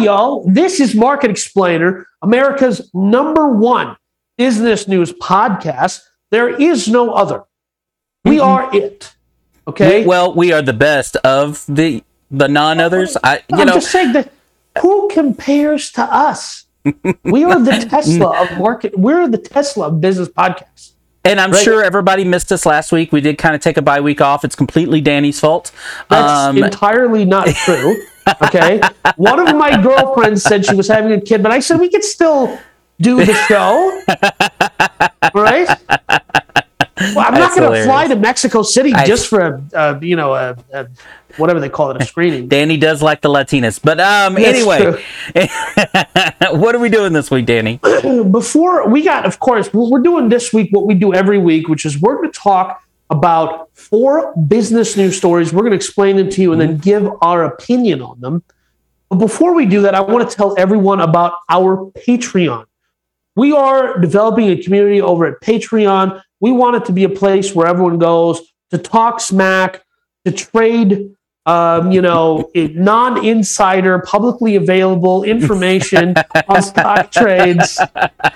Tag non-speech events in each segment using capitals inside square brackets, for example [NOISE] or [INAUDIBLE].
y'all. This is Market Explainer, America's number one business news podcast. There is no other. We Mhm. are it. Okay. We- well, we are the best of the the non others. I you I'm know just saying that who compares to us? We are the [LAUGHS] Tesla of market. We're the Tesla of business podcasts. And I'm Right. sure everybody missed us last week. We did kind of take a bye week off. It's completely Danny's fault. That's Um, entirely not [LAUGHS] true. Okay. One of my girlfriends said she was having a kid, but I said we could still do the show. [LAUGHS] right? Well, I'm not going to fly to Mexico City I- just for a, uh, you know, a, a, whatever they call it, a screening. [LAUGHS] Danny does like the Latinas. But um That's anyway, [LAUGHS] what are we doing this week, Danny? [CLEARS THROAT] before we got, of course, we're we're doing this week what we do every week, which is we're going to talk about four business news stories. We're going to explain them to you and then give our opinion on them. But before we do that, I want to tell everyone about our Patreon. We are developing a community over at Patreon. We want it to be a place where everyone goes to talk smack, to trade, um, you know, non-insider, publicly available information on stock trades.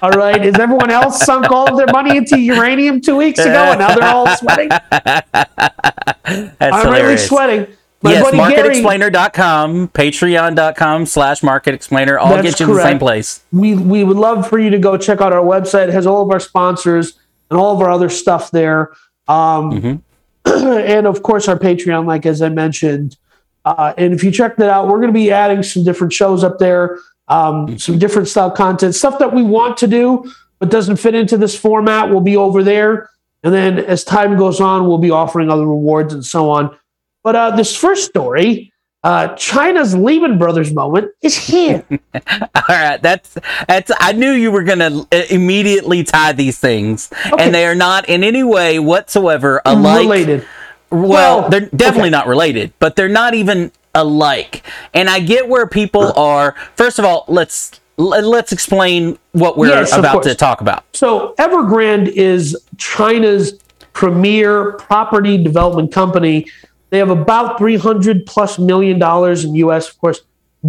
All right, is everyone else sunk all of their money into uranium two weeks ago, and now they're all sweating? That's I'm really hilarious. sweating. My yes, marketexplainer.com, patreon.com slash marketexplainer. All get you in the same place. we we would love for you to go check out our website. It has all of our sponsors and all of our other stuff there. Um, [CLEARS THROAT] and of course, our Patreon, like as I mentioned. Uh, and if you check that out, we're going to be adding some different shows up there, um, some different style content, stuff that we want to do but doesn't fit into this format. will be over there. And then as time goes on, we'll be offering other rewards and so on. But uh, this first story, uh, China's Lehman Brothers moment, is here. [LAUGHS] All right, that's that's. I knew you were gonna uh, immediately tie these things, Okay. and they are not in any way whatsoever alike. Related. Well, Well, they're definitely okay. not related, but they're not even alike. And I get where people are. First of all, let's let's explain what we're Yes, about to talk about. So Evergrande is China's premier property development company. They have about 300 plus million dollars in US, of course,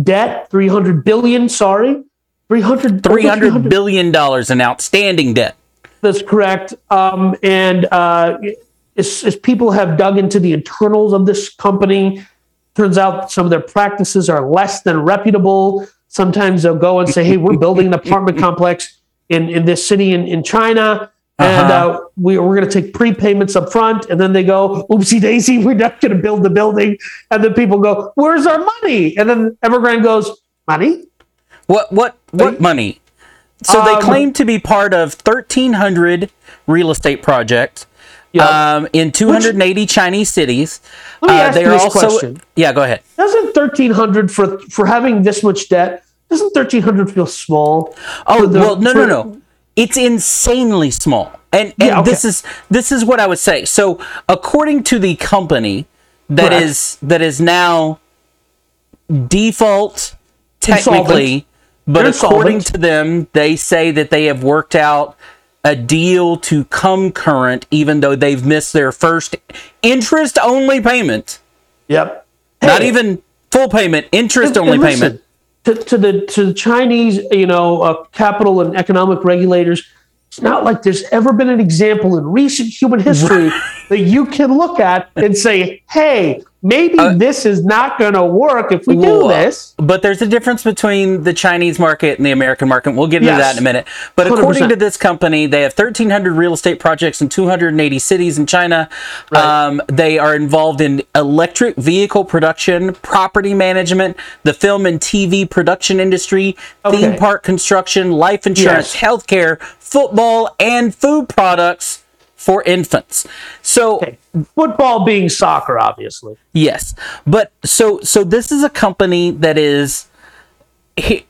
debt, 300 billion, sorry. 300 over Three hundred billion dollars in outstanding debt. That's correct. Um, and uh, as, as people have dug into the internals of this company, turns out some of their practices are less than reputable. Sometimes they'll go and say, "Hey, we're building an apartment complex in in this city in in China." And Uh-huh. uh, we, we're going to take prepayments up front, and then they go, "Oopsie daisy, [LAUGHS] we're not going to build the building." And then people go, "Where's our money?" And then Evergrande goes, "Money? What what what money? So they Um, claim to be part of thirteen hundred real estate projects Yeah. um, in two hundred and eighty Chinese cities. Uh, Let me ask they you this also question. yeah. Go ahead. Doesn't thirteen hundred for for having this much debt? Doesn't thirteen hundred feel small? Oh the- well, no, no, for- no. It's insanely small, and, and Yeah, okay. this is this is what I would say. So, according to the company that Correct. is that is now default technically, but They're according insolvent. to them, they say that they have worked out a deal to come current, even though they've missed their first interest only payment. Yep. Not even full payment, interest and- only and listen, payment. To, to the to the Chinese, you know, uh, capital and economic regulators. It's not like there's ever been an example in recent human history [LAUGHS] that you can look at and say, "Hey, maybe this is not going to work if we do Uh, this." But there's a difference between the Chinese market and the American market. We'll get into Yes. that in a minute. But according 100%. to this company, they have 1,300 real estate projects in 280 cities in China. Right. Um, they are involved in electric vehicle production, property management, the film and TV production industry, theme park construction, life insurance, Yes. healthcare, football, and food products for infants. So Okay. Football being soccer, obviously. Yes, but so so this is a company that is. he-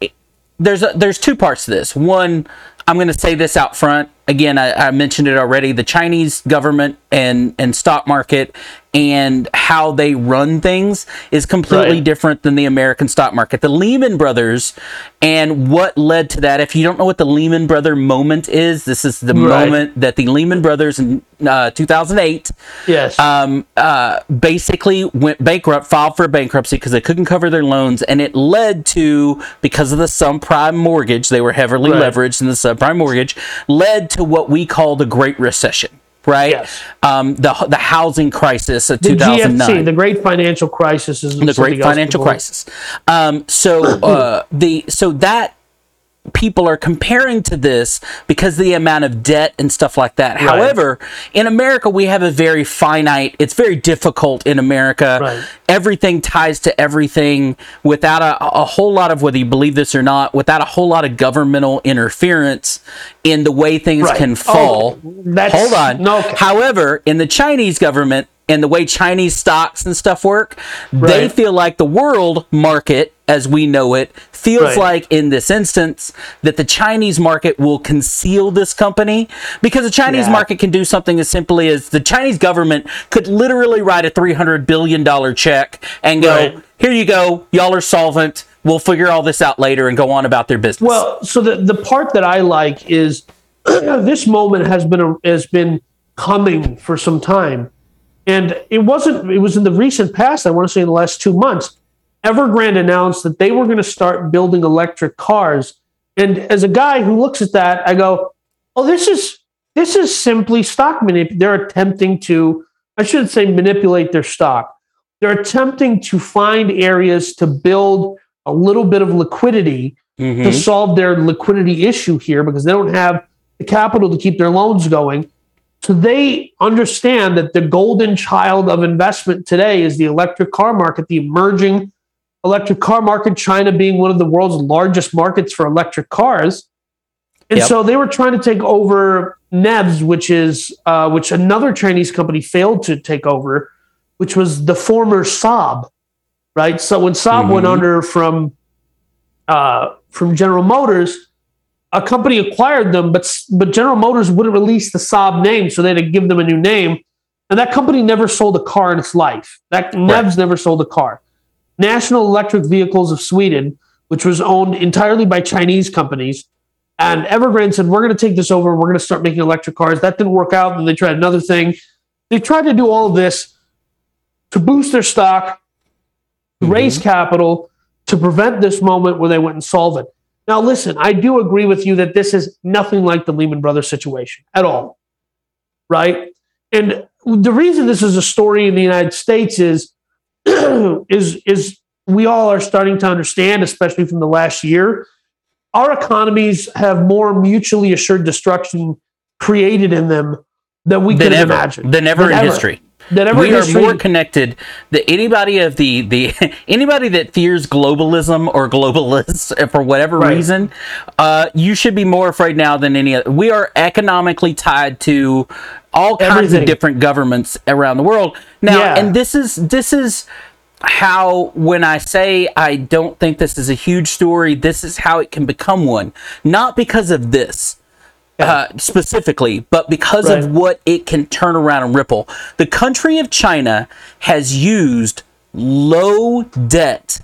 There's a, there's two parts to this. One, I'm going to say this out front. Again, I, I mentioned it already. The Chinese government and and stock market and how they run things is completely Right. different than the American stock market. The Lehman Brothers and what led to that. If you don't know what the Lehman Brother moment is, this is the Right. moment that the Lehman Brothers in uh, 2008 Yes. um, uh, basically went bankrupt, filed for bankruptcy because they couldn't cover their loans, and it led to because of the subprime mortgage, they were heavily Right. leveraged in the subprime mortgage, led to what we call the Great Recession. Right, Yes. um, the the housing crisis of the 2009 GFC, the Great Financial Crisis, is the great financial crisis. Um, so uh, the so that people are comparing to this because the amount of debt and stuff like that. However, in America we have a very finite. It's very difficult in America. Right. Everything ties to everything without a, a whole lot of whether you believe this or not, without a whole lot of governmental interference in the way things Right. can Oh, fall. that's- Hold on. no. However, in the Chinese government and the way Chinese stocks and stuff work, they feel like the world market as we know it feels Right. like in this instance that the Chinese market will conceal this company because the Chinese Yeah. market can do something as simply as the Chinese government could literally write a 300 billion dollar check and go, Right. "Here you go. Y'all are solvent. We'll figure all this out later and go on about their business." Well, so the, the part that I like is [CLEARS THROAT] this moment has been a, has been coming for some time, and it wasn't. It was in the recent past. I want to say in the last two months, Evergrande announced that they were going to start building electric cars. And as a guy who looks at that, I go, "Oh, this is this is simply stock manip. They're attempting to, I shouldn't say manipulate their stock. They're attempting to find areas to build a little bit of liquidity Mhm. to solve their liquidity issue here because they don't have the capital to keep their loans going. So they understand that the golden child of investment today is the electric car market, the emerging electric car market, China being one of the world's largest markets for electric cars. And Yep. so they were trying to take over NEVs, which is uh, which another Chinese company failed to take over, which was the former Saab, right? So when Saab went Mhm. under from uh, from General Motors, a company acquired them, but but General Motors wouldn't release the Saab name, so they had to give them a new name. And that company never sold a car in its life. That NEVs never sold a car. National Electric Vehicles of Sweden, which was owned entirely by Chinese companies, and Evergrande said, "We're going to take this over. and We're going to start making electric cars." That didn't work out, and they tried another thing. They tried to do all of this to boost their stock, to mm-hmm. raise capital, to prevent this moment where they went insolvent. Now, listen, I do agree with you that this is nothing like the Lehman Brothers situation at all, right? And the reason this is a story in the United States is [CLEARS THROAT] is is we all are starting to understand, especially from the last year, our economies have more mutually assured destruction created in them than we than could ever, imagine. than ever in history. Than ever we are history. more connected than anybody of the the [LAUGHS] anybody that fears globalism or globalists [LAUGHS] for whatever Right. reason uh, you should be more afraid now than any other we are economically tied to all kinds Everything. of different governments around the world now Yeah. and this is this is how when i say i don't think this is a huge story this is how it can become one not because of this uh, specifically, but because Right. of what it can turn around and ripple. The country of China has used low debt,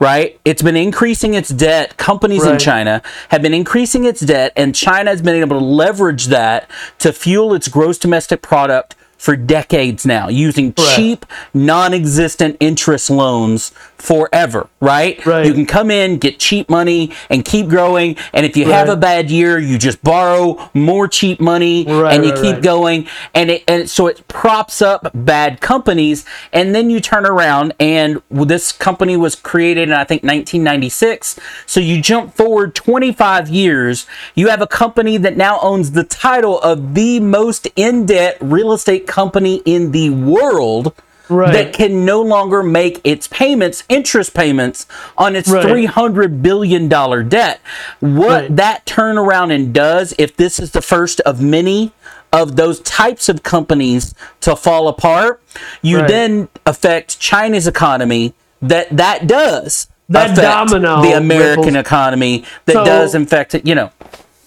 right? It's been increasing its debt. Companies in China have been increasing its debt, and China has been able to leverage that to fuel its gross domestic product for decades now, using Right. cheap, non existent interest loans forever, right? Right. You can come in, get cheap money, and keep growing. And if you have a bad year, you just borrow more cheap money Right, and you right, keep right. going. And it and so it props up bad companies. And then you turn around and this company was created in I think 1996. So you jump forward 25 years, you have a company that now owns the title of the most in debt real estate company in the world Right. that can no longer make its payments, interest payments on its Right. three hundred billion dollar debt. What Right. that turnaround and does, if this is the first of many of those types of companies to fall apart, you then affect China's economy. That that does That affect domino the American ripples. economy. That So- does affect it. You know,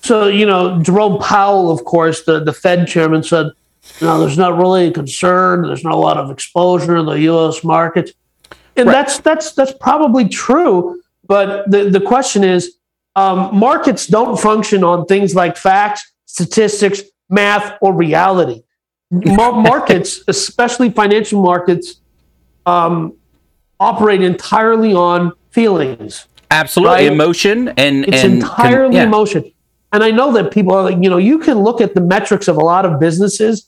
So, you know, Jerome Powell, of course, the, the Fed chairman said, you know, there's not really a concern. There's not a lot of exposure in the U.S. market, and Right. that's that's that's probably true. But the the question is, um, markets don't function on things like facts, statistics, math, or reality. [LAUGHS] Markets, especially financial markets, um, operate entirely on feelings. Absolutely, Right. emotion and It's and entirely yeah. emotion. And I know that people are like, you know, you can look at the metrics of a lot of businesses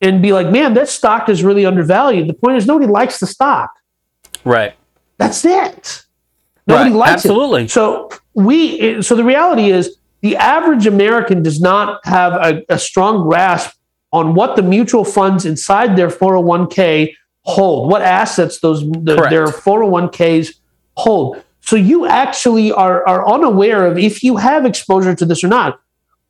and be like, man, that stock is really undervalued. The point is, nobody likes the stock. right. That's it. Nobody Right, likes absolutely. it. So we, so the reality is, the average American does not have a, a strong grasp on what the mutual funds inside their 401k hold, what assets those the, their 401ks hold. So you actually are are unaware of if you have exposure to this or not.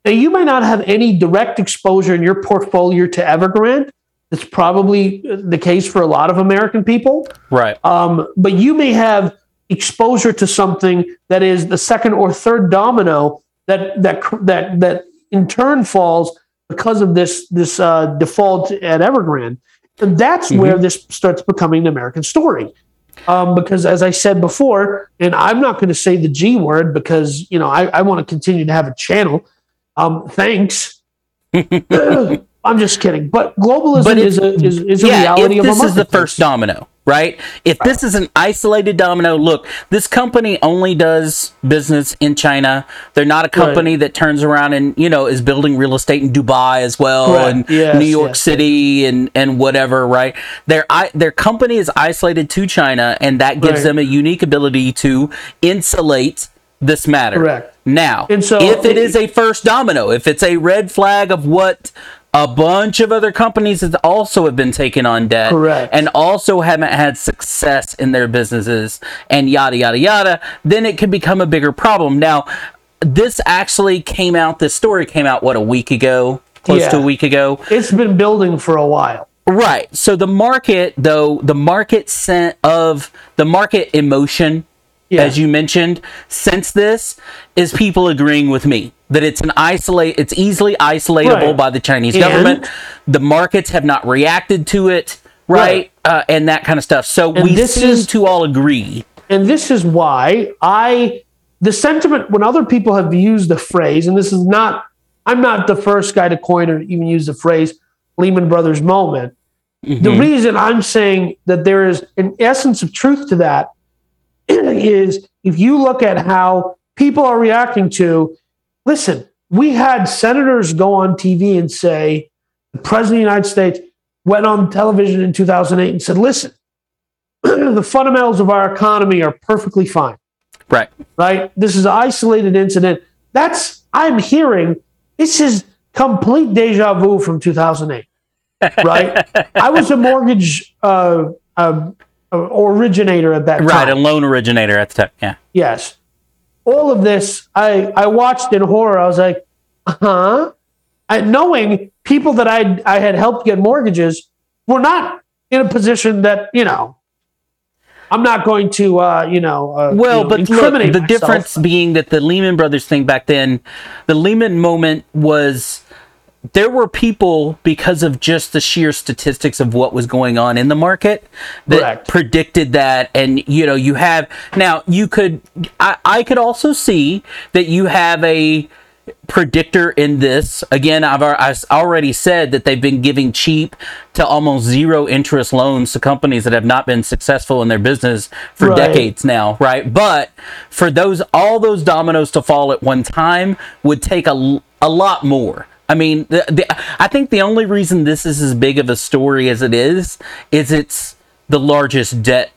Now you might not have any direct exposure in your portfolio to Evergrande. That's probably the case for a lot of American people. Right. Um, but you may have exposure to something that is the second or third domino that that that that in turn falls because of this this uh, default at Evergrande, and that's where this starts becoming an American story. Um, because as I said before, and I'm not going to say the G word because you know I, I want to continue to have a channel. Um, thanks. [LAUGHS] I'm just kidding. But globalism But if- is a is, is a yeah, reality if of a this is the first domino, right? If this is an isolated domino, look, this company only does business in China. They're not a company that turns around and you know is building real estate in Dubai as well Correct. and Yes, New York yes. City and and whatever, right? Their I, their company is isolated to China, and that gives Right. them a unique ability to insulate this matter. Correct. Now, And so if it is a first domino, if it's a red flag of what a bunch of other companies that also have been taking on debt Correct. and also haven't had success in their businesses and yada yada yada, then it could become a bigger problem. Now, this actually came out. This story came out what a week ago, close to a week ago. it's been building for a while. Right. So the market, though, the market sent of the market emotion, Yeah. as you mentioned, since this is people agreeing with me that it's an isolate, it's easily isolatable Right. by the Chinese And- government. The markets have not reacted to it, right, Right. Uh, and that kind of stuff. So And we this seem is- to all agree. And this is why I, the sentiment, when other people have used the phrase, and this is not, I'm not the first guy to coin or even use the phrase Lehman Brothers moment. The reason I'm saying that there is an essence of truth to that [CLEARS THROAT] is if you look at how people are reacting to, listen, we had senators go on TV and say, the president of the United States went on television in 2008 and said, listen, [CLEARS THROAT] the fundamentals of our economy are perfectly fine, Right. right? This is an isolated incident. That's, I'm hearing, this is complete deja vu from 2008, right? [LAUGHS] I was a mortgage uh, uh, originator at that Right. time. A loan originator at the time. Yeah. Yes. All of this, I, I watched in horror. I was like, huh? I, knowing people that I I had helped get mortgages were not in a position that you know. I'm not going to uh, you know. Uh, Well, you know, but look, the myself. difference being that the Lehman Brothers thing back then, the Lehman moment was there were people because of just the sheer statistics of what was going on in the market that Correct. predicted that and you know you have now you could I, I could also see that you have a predictor in this again I've, I've already said that they've been giving cheap to almost zero interest loans to companies that have not been successful in their business for Right. decades now right but for those all those dominoes to fall at one time would take a, a lot more i mean the, the, i think the only reason this is as big of a story as it is is it's the largest debt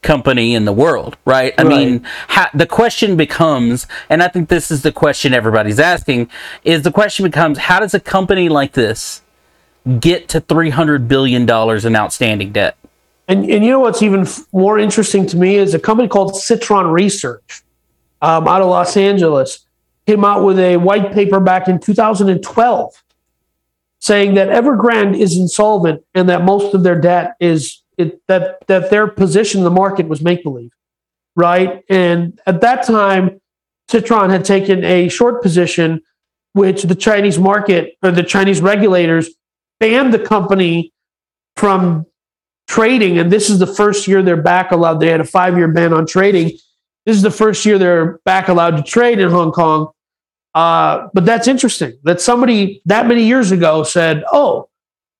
company in the world, right? I Right. mean, the question becomes, and I think this is the question everybody's asking, is the question becomes, how does a company like this get to three hundred billion dollars in outstanding debt? And, and you know what's even f- more interesting to me is a company called Citron Research um, out of Los Angeles came out with a white paper back in 2012 saying that Evergrande is insolvent and that most of their debt is it, that that their position in the market was make believe, right? And at that time, Citron had taken a short position, which the Chinese market or the Chinese regulators banned the company from trading, and this is the first year they're back allowed. They had a five year ban on trading. This is the first year they're back allowed to trade in Hong Kong. Uh, but that's interesting that somebody that many years ago said, "Oh,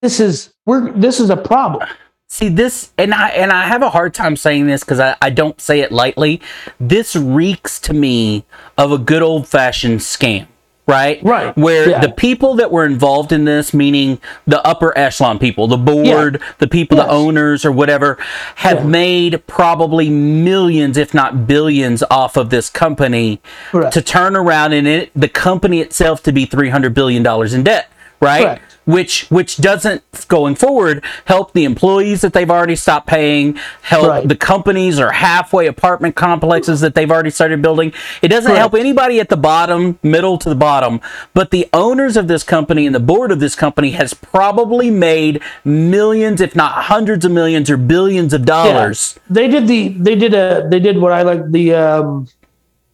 this is we're this is a problem." See this, and I and I have a hard time saying this because I, I don't say it lightly. This reeks to me of a good old fashioned scam, right? Right. Where Yeah. the people that were involved in this, meaning the upper echelon people, the board, the people, Yes. the owners, or whatever, have Yeah. made probably millions, if not billions, off of this company Correct. to turn around and it the company itself to be three hundred billion dollars in debt, right? Correct. Which which doesn't going forward help the employees that they've already stopped paying help Right. the companies or halfway apartment complexes that they've already started building it doesn't help anybody at the bottom middle to the bottom but the owners of this company and the board of this company has probably made millions if not hundreds of millions or billions of dollars Yeah. They did the they did a they did what I like the um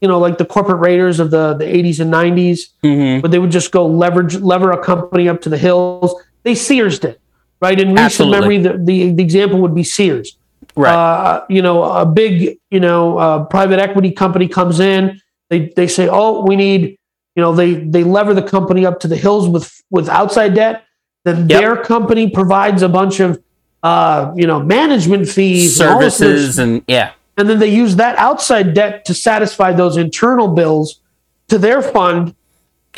you know like the corporate raiders of the the 80s and 90s Mm-hmm. but they would just go leverage lever a company up to the hills. They Sears did. Right? In recent memory the, the the example would be Sears. right Uh, you know, a big, you know, uh, private equity company comes in. They they say, "Oh, we need," you know, they they lever the company up to the hills with with outside debt. Then Yep. their company provides a bunch of, uh, you know, management fees, and services and yeah and then they use that outside debt to satisfy those internal bills to their fund.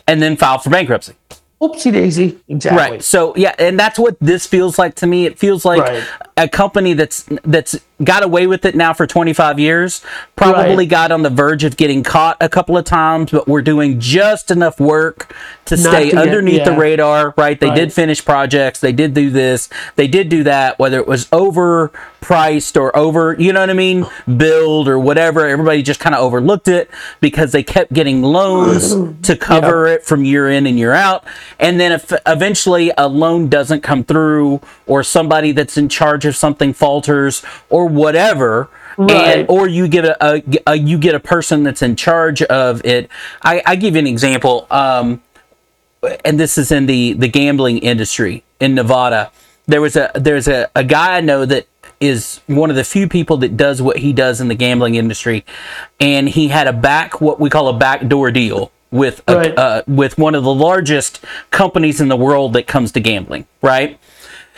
and then file for bankruptcy Oopsie daisy, exactly. Right. So yeah, and that's what this feels like to me. It feels like Right. a company that's that's got away with it now for 25 years, probably Right. got on the verge of getting caught a couple of times, but we're doing just enough work to Not stay to get- underneath the radar, right? They Right. did finish projects, they did do this, they did do that, whether it was overpriced or over, you know what I mean, build or whatever. Everybody just kind of overlooked it because they kept getting loans to [CLEARS THROAT] cover it from year in and year out. And then if eventually a loan doesn't come through or somebody that's in charge of something falters or whatever, Right. and or you get a, a, a you get a person that's in charge of it. I, I give you an example. Um, and this is in the the gambling industry in Nevada. There was a there's a, a guy I know that is one of the few people that does what he does in the gambling industry, and he had a back what we call a backdoor deal with a, Right. uh, with one of the largest companies in the world that comes to gambling. Right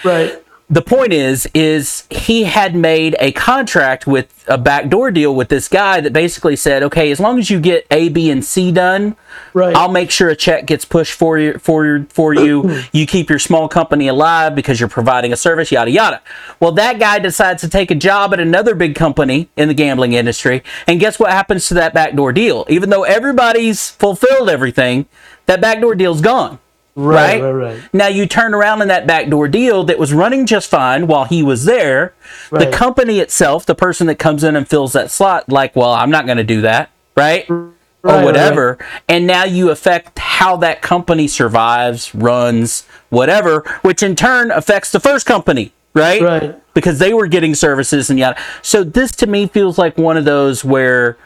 Right. The point is is he had made a contract with a backdoor deal with this guy that basically said okay as long as you get a b and c done Right. i'll make sure a check gets pushed for you for your for you. [CLEARS THROAT] You keep your small company alive because you're providing a service yada yada. Well that guy decides to take a job at another big company in the gambling industry and guess what happens to that backdoor deal? Even though everybody's fulfilled everything that backdoor deal's gone Right, right? right, right. Now you turn around in that backdoor deal that was running just fine while he was there. The company itself, the person that comes in and fills that slot, like, well, I'm not going to do that, right? Right, or right, whatever. And now you affect how that company survives, runs, whatever, which in turn affects the first company, right? Right. Because they were getting services and yada. So this to me feels like one of those where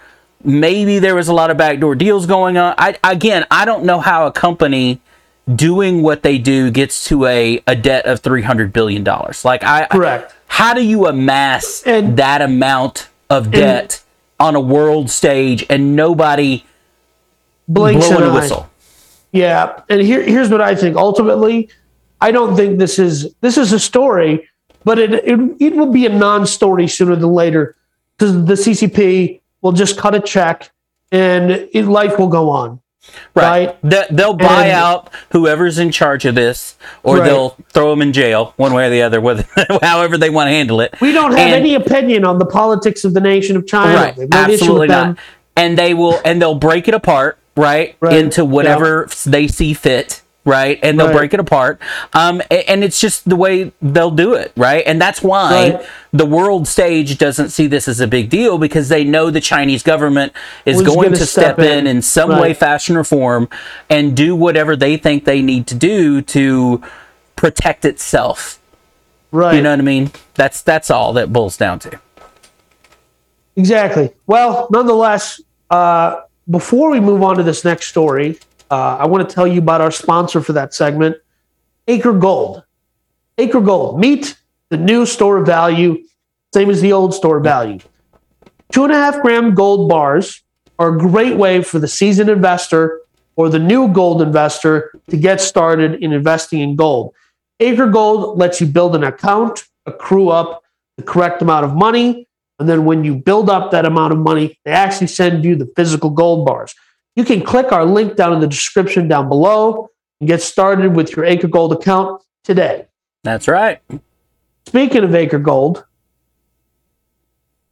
maybe there was a lot of backdoor deals going on. I again, I don't know how a company doing what they do gets to a, a debt of 300 billion dollars. Like I Correct. How do you amass And- that amount of debt on a world stage and nobody Blinks blowing a whistle? Yeah, and here, here's what I think. Ultimately, I don't think this is this is a story, but it it, it will be a non-story sooner than later because the CCP will just cut a check and it, life will go on. Right. They- They'll buy And- out whoever's in charge of this, or Right. they'll throw them in jail, one way or the other, whether [LAUGHS] however they want to handle it. We don't have And- any opinion on the politics of the nation of China. right no absolutely them. not and they will and they'll break it apart right, Right. into whatever they see fit right and they'll Right. break it apart um and it's just the way they'll do it right and that's why Right. the world stage doesn't see this as a big deal because they know the chinese government is Was going gonna step, step in in. in some way fashion or form and do whatever they think they need to do to protect itself Right. you know what i mean that's that's all that boils down to Exactly. Well, nonetheless, uh, before we move on to this next story, uh, I want to tell you about our sponsor for that segment, Acre Gold. Acre Gold, meet the new store of value, same as the old store of value. Two and a half gram gold bars are a great way for the seasoned investor or the new gold investor to get started in investing in gold. Acre Gold lets you build an account, accrue up the correct amount of money, and then when you build up that amount of money, they actually send you the physical gold bars. You can click our link down in the description down below and get started with your Acre Gold account today. That's right. Speaking of Acre Gold,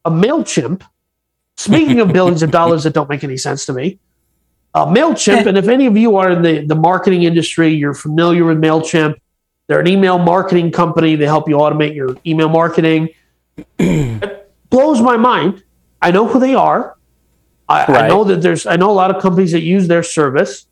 a MailChimp, speaking of billions of dollars that don't make any sense to me, uh, MailChimp, and if any of you are in the, the marketing industry, you're familiar with MailChimp. They're an email marketing company. They help you automate your email marketing. [CLEARS THROAT] it blows my mind. I know who they are. I, I know that there's, I know a lot of companies that use their service.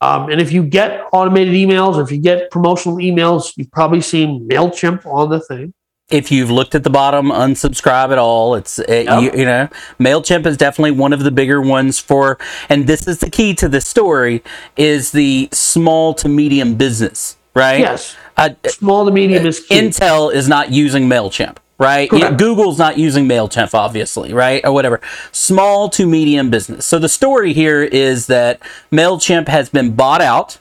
Um, and if you get automated emails, or if you get promotional emails, you've probably seen MailChimp on the thing. if you've looked at the bottom, unsubscribe at all. It's it, Yep. you, you know Mailchimp is definitely one of the bigger ones for, and this is the key to this story is the small to medium business, right? Yes. Uh, Small to medium is key. Intel is not using Mailchimp, right? Yeah, Google's not using Mailchimp, obviously, right, or whatever. Small to medium business. So the story here is that Mailchimp has been bought out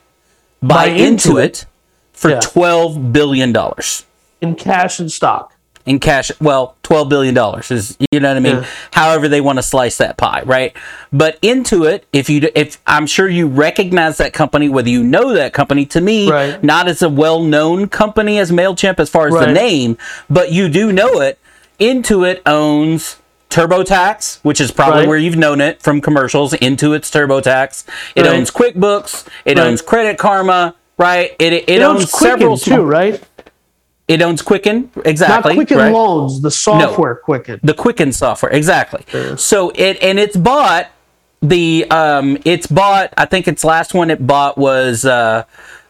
by, By Intuit. Intuit for Yeah. twelve billion dollars in cash and stock. In cash well 12 billion dollars is you know what i mean Yeah. however they want to slice that pie right but Intuit, if you if i'm sure you recognize that company whether you know that company to me Right. not as a well-known company as mailchimp as far as the name but you do know it Intuit owns TurboTax, which is probably Right. where you've known it from commercials. Intuit's TurboTax. It Right. owns QuickBooks. It Right. owns Credit Karma. Right. It, it, It owns, owns several too, right? It owns Quicken. exactly. Not. Quicken right? Loans, the software Quicken. the quicken software exactly so it and it's bought the um it's bought i think its last one it bought was uh,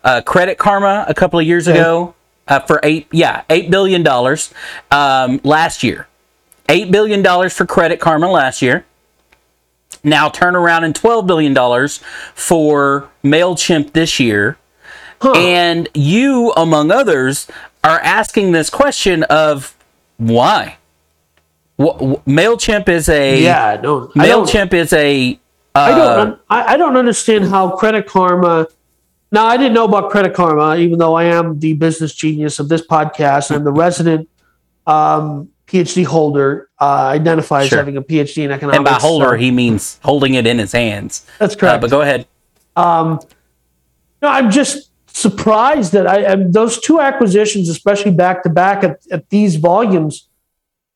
uh credit karma a couple of years ago uh, for eight yeah eight billion dollars um last year eight billion dollars for credit karma last year now turn around and 12 billion dollars for mailchimp this year and you among others are asking this question of why Wh- wh- Mailchimp is a Yeah, no, Mailchimp is a uh, I don't, I, I don't understand how Credit Karma. Now, I didn't know about Credit Karma, even though I am the business genius of this podcast. I'm the resident um, PhD holder. Uh, identifies Sure. having a PhD in economics. and by holder so- he means holding it in his hands. that's Uh, correct. but go ahead. No, I'm just surprised that I, I those two acquisitions, especially back to back at at these volumes.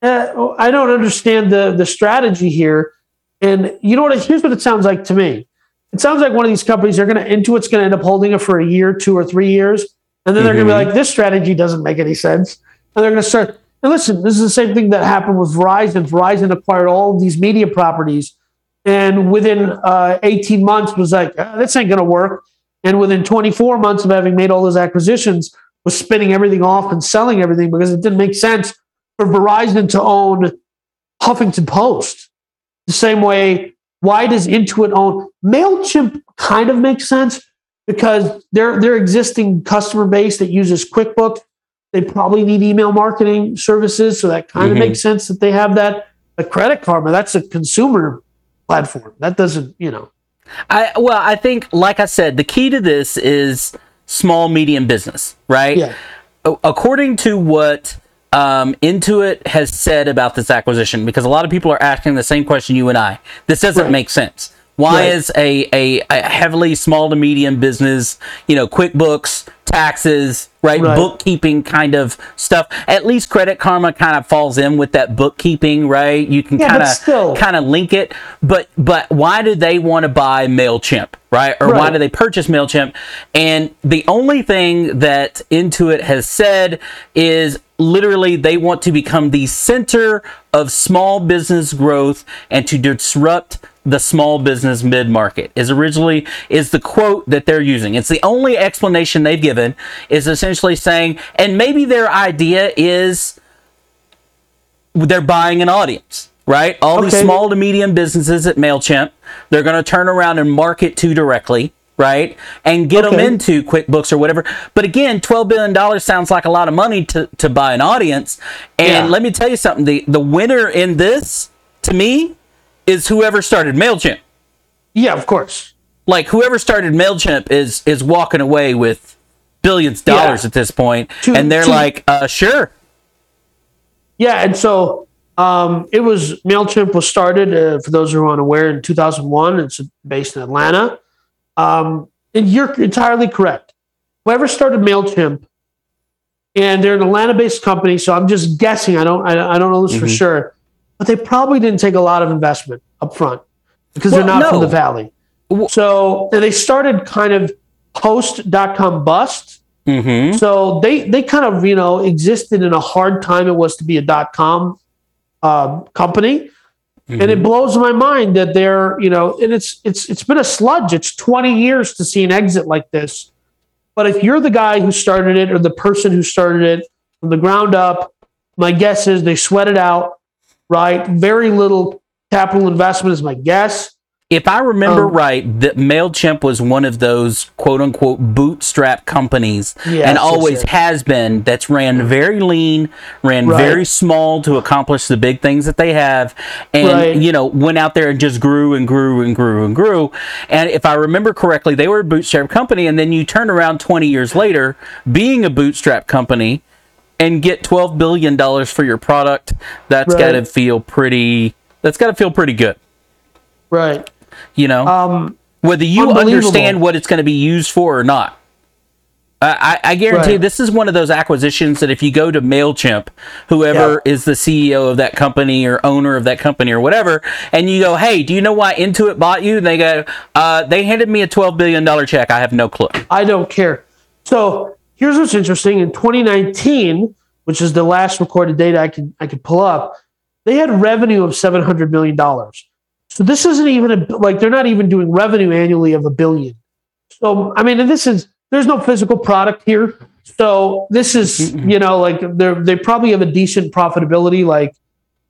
Uh, I don't understand the the strategy here. And you know what? Here's what it sounds like to me. It sounds like one of these companies they're going to Intuit's going to end up holding it for a year, two or three years, and then they're going to be like, "This strategy doesn't make any sense," and they're going to start. And listen, this is the same thing that happened with Verizon. Verizon acquired all of these media properties, and within uh, 18 months was like, "Ah, "This ain't going to work." And within 24 months of having made all those acquisitions, was spinning everything off and selling everything because it didn't make sense for Verizon to own Huffington Post. The same way, why does Intuit own Mailchimp? Kind of makes sense because their their existing customer base that uses QuickBooks, they probably need email marketing services, so that kind of Mhm. makes sense that they have that. But Credit Karma, that's a consumer platform. That doesn't, you know. I well, I think like I said, the key to this is small medium business, right? Yeah. According to what um, Intuit has said about this acquisition, because a lot of people are asking the same question you and I. This doesn't Right. make sense. Why Right. is a, a, a heavily small to medium business, you know, QuickBooks, taxes, right, Right. bookkeeping kind of stuff? At least Credit Karma kind of falls in with that bookkeeping, right? You can Yeah, kind of kind of link it. But but why do they want to buy Mailchimp, right? Or why do they purchase Mailchimp? And the only thing that Intuit has said is literally they want to become the center of small business growth and to disrupt the small business mid market is originally is the quote that they're using it's the only explanation they've given is essentially saying and maybe their idea is they're buying an audience, right? All these small to medium businesses at MailChimp, they're going to turn around and market to directly, right? And get them into QuickBooks or whatever. But again, $12 billion sounds like a lot of money to, to buy an audience. And Yeah. let me tell you something the, the winner in this, to me, is whoever started MailChimp. Yeah, of course. Like whoever started MailChimp is is walking away with billions of Yeah. dollars at this point, To- and they're to- like, uh, sure. Yeah, and so um, it was Mailchimp was started uh, for those who are unaware in 2001. It's based in Atlanta. Um, and you're entirely correct. Whoever started Mailchimp, and they're an Atlanta-based company, so I'm just guessing. I don't. I, I don't know this for Mhm. sure, but they probably didn't take a lot of investment up front because they're Well, not from the valley. So and they started kind of post dot com bust. Mm-hmm. So they they kind of you know existed in a hard time it was to be a dot com um, company, and Mm-hmm. it blows my mind that they're you know and it's it's it's been a sludge. It's twenty years to see an exit like this. But if you're the guy who started it or the person who started it from the ground up, my guess is they sweat it out, right? Very little capital investment is my guess. If I remember Um, right, that Mailchimp was one of those quote unquote bootstrap companies, Yes, and yes, always yes. has been. That's ran very lean, ran Right. very small to accomplish the big things that they have, and Right. you know went out there and just grew and grew and grew and grew. And if I remember correctly, they were a bootstrap company, and then you turn around twenty years later, being a bootstrap company, and get twelve billion dollars for your product. That's Right. got to feel pretty. That's got to feel pretty good. Right. You know Um, whether you understand what it's going to be used for or not. I, I guarantee Right. this is one of those acquisitions that if you go to MailChimp, whoever is the CEO of that company or owner of that company or whatever, and you go, hey, do you know why Intuit bought you? And they go, uh, they handed me a $12 billion check. I have no clue. I don't care. So here's what's interesting. In 2019, which is the last recorded data I can I could pull up, they had revenue of 700 million dollars. So this isn't even a like they're not even doing revenue annually of a billion. So I mean, this is there's no physical product here. So this is you know like they are they probably have a decent profitability. Like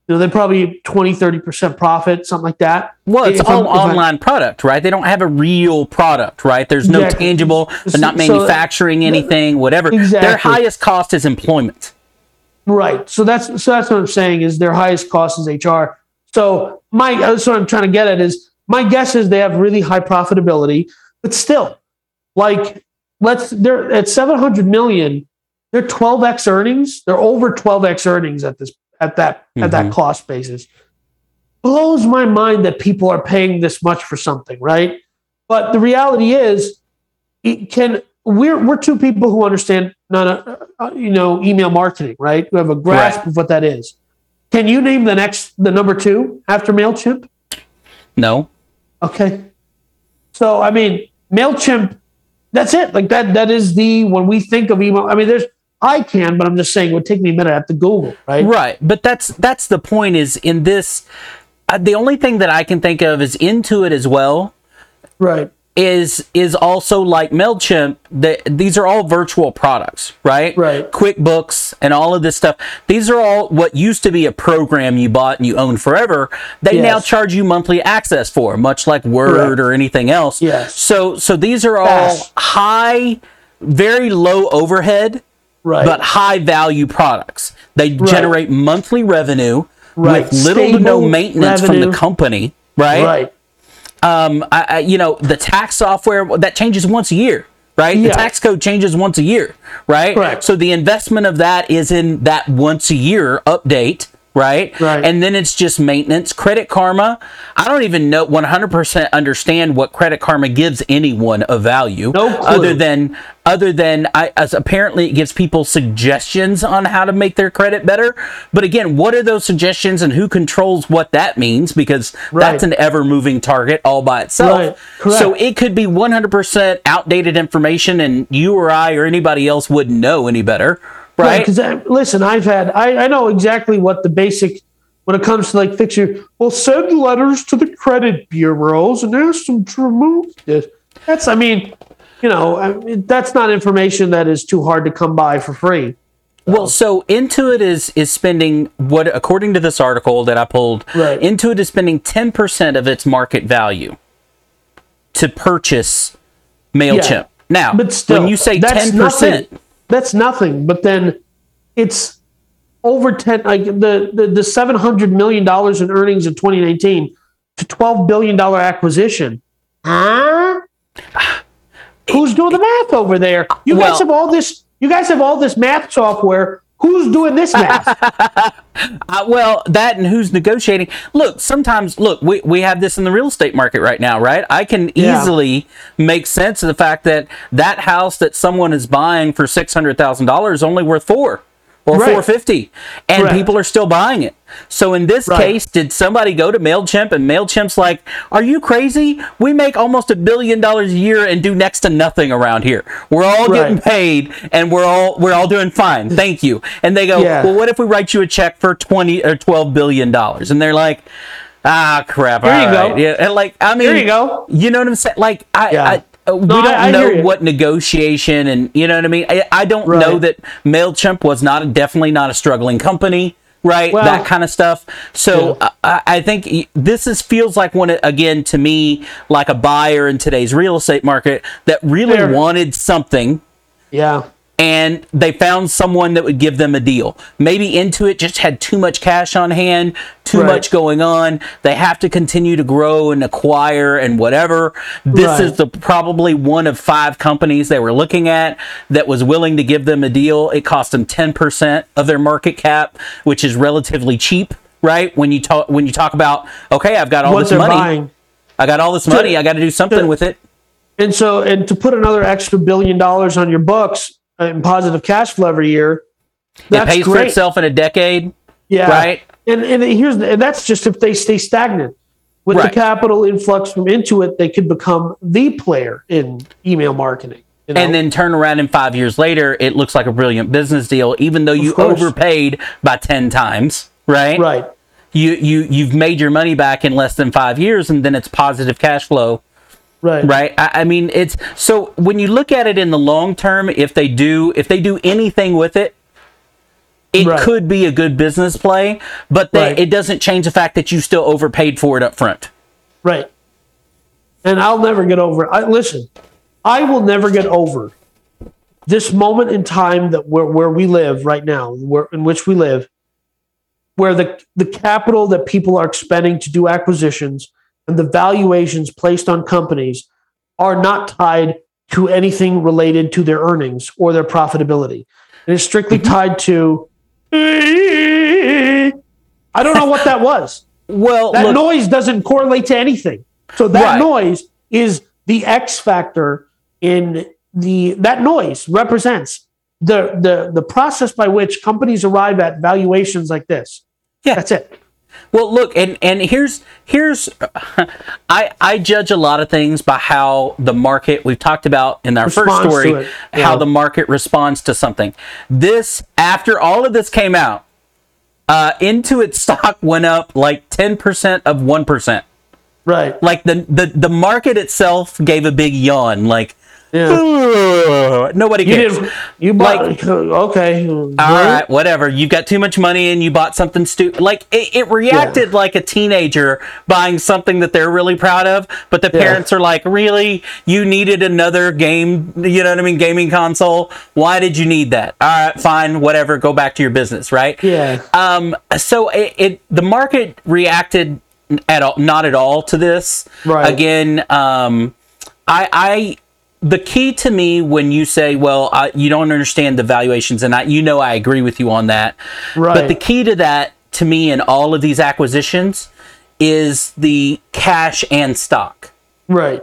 you know they're probably 20 30 percent profit something like that. Well, it's If all I'm- online product, right? They don't have a real product, right? There's no Exactly. tangible, they're not So- manufacturing anything, whatever. Their highest cost is employment. Right. So that's so that's what I'm saying is their highest cost is HR. So my uh, that's what I'm trying to get at is my guess is they have really high profitability, but still, like let's they're at 700 million, they're 12x earnings. They're over 12x earnings at this at that at that cost basis. Blows my mind that people are paying this much for something, right? But the reality is, it can we're we're two people who understand not a, uh, you know email marketing, right? Who have a grasp Right. of what that is. Can you name the next the number two after Mailchimp? No. Okay, so I mean Mailchimp, that's it. Like that that is the when we think of email. I mean, there's I can, but I'm just saying it would take me a minute. I have to Google, right? Right, but that's that's the point. Is in this, uh, the only thing that I can think of is Intuit as well. Right. Is is also like Mailchimp. That these are all virtual products, right? Right. QuickBooks and all of this stuff. These are all what used to be a program you bought and you owned forever. They now charge you monthly access for, much like Word Correct. or anything else. Yes. So so these are all Fast. high, very low overhead Right. but high value products. They generate monthly revenue Right. with little to no Stable maintenance from the company, right? right. Um, I, I, you know, the tax software that changes once a year, right? Yeah. The tax code changes once a year, right? Correct. So the investment of that is in that once a year update. Right? Right. And then it's just maintenance. Credit Karma, I don't even know 100% understand what Credit Karma gives anyone of value. No clue. Other than other than I, as apparently it gives people suggestions on how to make their credit better. But again, what are those suggestions and who controls what that means? Because that's an ever moving target all by itself. Right. So it could be 100% outdated information and you or I or anybody else wouldn't know any better. Right. Because uh, listen, I've had I, I know exactly what the basic when it comes to like fix your well send letters to the credit bureaus and ask them to remove this. That's I mean, you know, I mean, that's not information that is too hard to come by for free. Well, so Intuit is is spending what according to this article that I pulled, Right. Intuit is spending 10% of its market value to purchase Mailchimp. Yeah. Now, But still, when you say ten percent, That's nothing. But then it's over ten. Like the the, the seven hundred million dollars in earnings in 2019 to 12 billion dollar acquisition. Huh? [SIGHS] Who's doing the math over there? You Well- guys have all this. You guys have all this math software. Who's doing this [LAUGHS] math? Uh, well, that and who's negotiating. Look, sometimes, look, we, we have this in the real estate market right now, right? I can Yeah. easily make sense of the fact that that house that someone is buying for $600,000 is only worth four or Right. 450 and Correct. people are still buying it. So in this Right. case, did somebody go to MailChimp and MailChimp's like, are you crazy? We make almost a billion dollars a year and do next to nothing around here. We're all getting paid and we're all we're all doing fine. Thank you. And they go, Yeah. well, what if we write you a check for 20 or 12 billion dollars? And they're like, ah, crap. There you go. Yeah, and like, I mean, There you go. You know what I'm saying? Like, I, Yeah. I Uh, we No, don't I- I know what negotiation and you know what I mean. I, I don't Right. know that Mailchimp was not definitely not a struggling company, right? Well- that kind of stuff. So I, I think this is feels like one again to me like a buyer in today's real estate market that really Fair. wanted something yeah. And they found someone that would give them a deal. Maybe Intuit just had too much cash on hand, too Right. much going on. They have to continue to grow and acquire and whatever. This Right. is the probably one of five companies they were looking at that was willing to give them a deal. It cost them 10% of their market cap, which is relatively cheap, right? When you talk when you talk about, okay, I've got all What this money. buying. I got all this money. I got to do something with it. And so, and to put another extra billion dollars on your books in positive cash flow every year, It that's pays for itself in a decade. Yeah. Right. And and here's and that's just if they stay stagnant. With Right. the capital influx from Intuit, they could become the player in email marketing. you know? and then turn around and five years later, it looks like a brilliant business deal, even though you overpaid by ten times, right? right. You you you've made your money back in less than five years, and then it's positive cash flow, Right. right? I, I mean, it's so when you look at it in the long term, if they do if they do anything with it. It Right. could be a good business play, but they, Right. it doesn't change the fact that you still overpaid for it up front. Right. And I'll never get over. it. I listen. I will never get over this moment in time that where where we live right now, where in which we live, where the the capital that people are expending to do acquisitions and the valuations placed on companies are not tied to anything related to their earnings or their profitability. It is strictly mm-hmm. tied to. I don't know what that was. [LAUGHS] Well, That look, noise doesn't correlate to anything. So that Right. noise is the X factor in the that noise represents the the the process by which companies arrive at valuations like this. Yeah. That's it. Well, look, and and here's here's [LAUGHS] I I judge a lot of things by how the market we've talked about in our first story to it, how the market responds to something. This after all of this came out, uh, Intuit [LAUGHS] stock went up like ten percent of one percent. Right. Like the, the the market itself gave a big yawn. Like Yeah. [SIGHS] Nobody You cares. did you bought Like- okay. All right, whatever. You've got too much money and you bought something stupid. Like it, it reacted like a teenager buying something that they're really proud of, but the Yeah. parents are like, "Really? You needed another game? You know what I mean? Gaming console? Why did you need that? All right, fine, whatever. Go back to your business, right? Yeah. Um. So it, it the market reacted at all, not at all to this. Right. Again, um, I, I, the key to me when you say, well, I, you don't understand the valuations, and I, you know, I agree with you on that. Right. But the key to that, to me, in all of these acquisitions, is the cash and stock Right.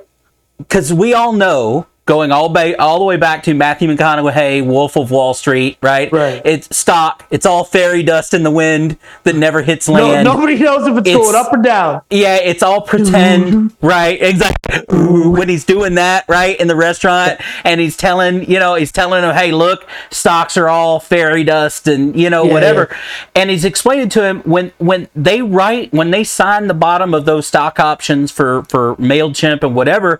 because we all know going all ba- all the way back to Matthew McConaughey, Wolf of Wall Street, right? Right. It's stock. It's all fairy dust in the wind that never hits No, land. nobody knows if it's, It's- going up or down. Yeah, it's all pretend, mm-hmm. right? Exactly. When he's doing that, right, in the restaurant, and he's telling, you know, he's telling him, "Hey, look, stocks are all fairy dust, and you know, Yeah, whatever." yeah. And he's explaining to him when when they write when they sign the bottom of those stock options for for Mailchimp and whatever,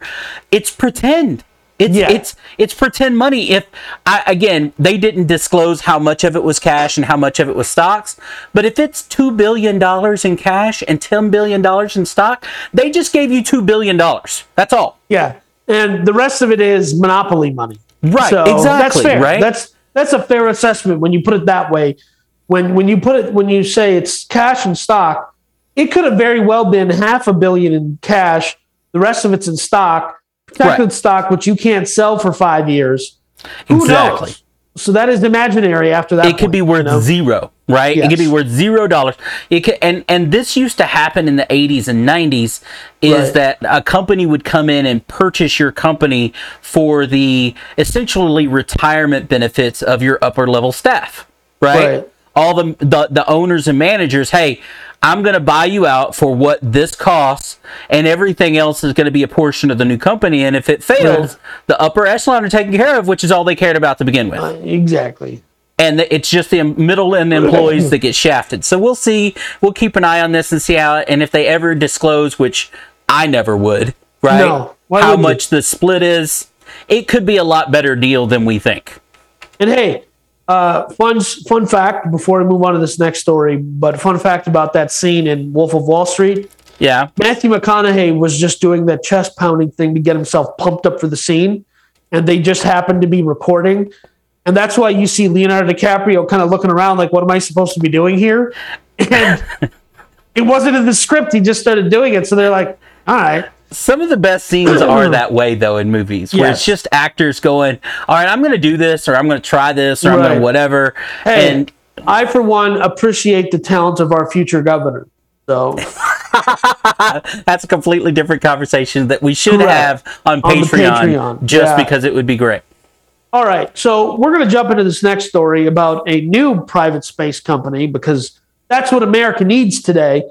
it's pretend. It's Yeah. it's it's pretend money. If I again, they didn't disclose how much of it was cash and how much of it was stocks, but if it's two billion dollars in cash and ten billion dollars in stock, they just gave you two billion dollars. That's all. Yeah. and the rest of it is monopoly money. Right, So that's fair. right? That's that's a fair assessment when you put it that way. When when you put it when you say it's cash and stock, it could have very well been half a billion in cash. The rest of it's in stock, protected Right. stock, which you can't sell for five years. Who Exactly. knows? So that is imaginary after that. it could be worth you know? zero, right? It could be worth zero dollars. It could, and and this used to happen in the 80s and 90s. Is Right. that a company would come in and purchase your company for the essentially retirement benefits of your upper level staff, right? Right. All the, the the owners and managers, hey, I'm going to buy you out for what this costs, and everything else is going to be a portion of the new company. And if it fails, Right. the upper echelon are taken care of, which is all they cared about to begin with Uh, exactly. and the- it's just the middle end employees that get shafted. So we'll see. We'll keep an eye on this and see how. And if they ever disclose, which I never would, right? No. How you? much the split is, it could be a lot better deal than we think. And hey, uh, fun fun fact before we move on to this next story, but fun fact about that scene in Wolf of Wall Street. Yeah. Matthew McConaughey was just doing that chest pounding thing to get himself pumped up for the scene, and they just happened to be recording. And that's why you see Leonardo DiCaprio kind of looking around like, what am I supposed to be doing here? [LAUGHS] And [LAUGHS] it wasn't in the script. He just started doing it. So they're like, all right. Some of the best scenes are [CLEARS THROAT] that way, though, in movies, where it's just actors going, "All right, I'm going to do this, or I'm going to try this, or I'm going to whatever." Hey, And I, for one, appreciate the talent of our future governor. So [LAUGHS] [LAUGHS] that's a completely different conversation that we should Correct. have on On Patreon, Patreon, just yeah. because it would be great. All right, so we're going to jump into this next story about a new private space company because that's what America needs today.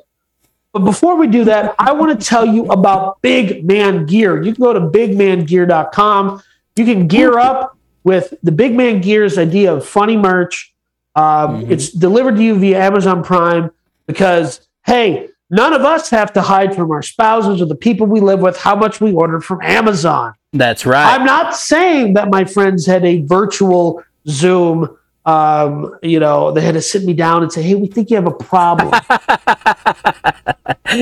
But before we do that, I want to tell you about Big Man Gear. You can go to bigmangear.com. You can gear up with the Big Man Gear's idea of funny merch. Um, It's delivered to you via Amazon Prime because, hey, none of us have to hide from our spouses or the people we live with how much we ordered from Amazon. That's right. I'm not saying that my friends had a virtual Zoom. Um, you know, they had to sit me down and say, "Hey, we think you have a problem." [LAUGHS]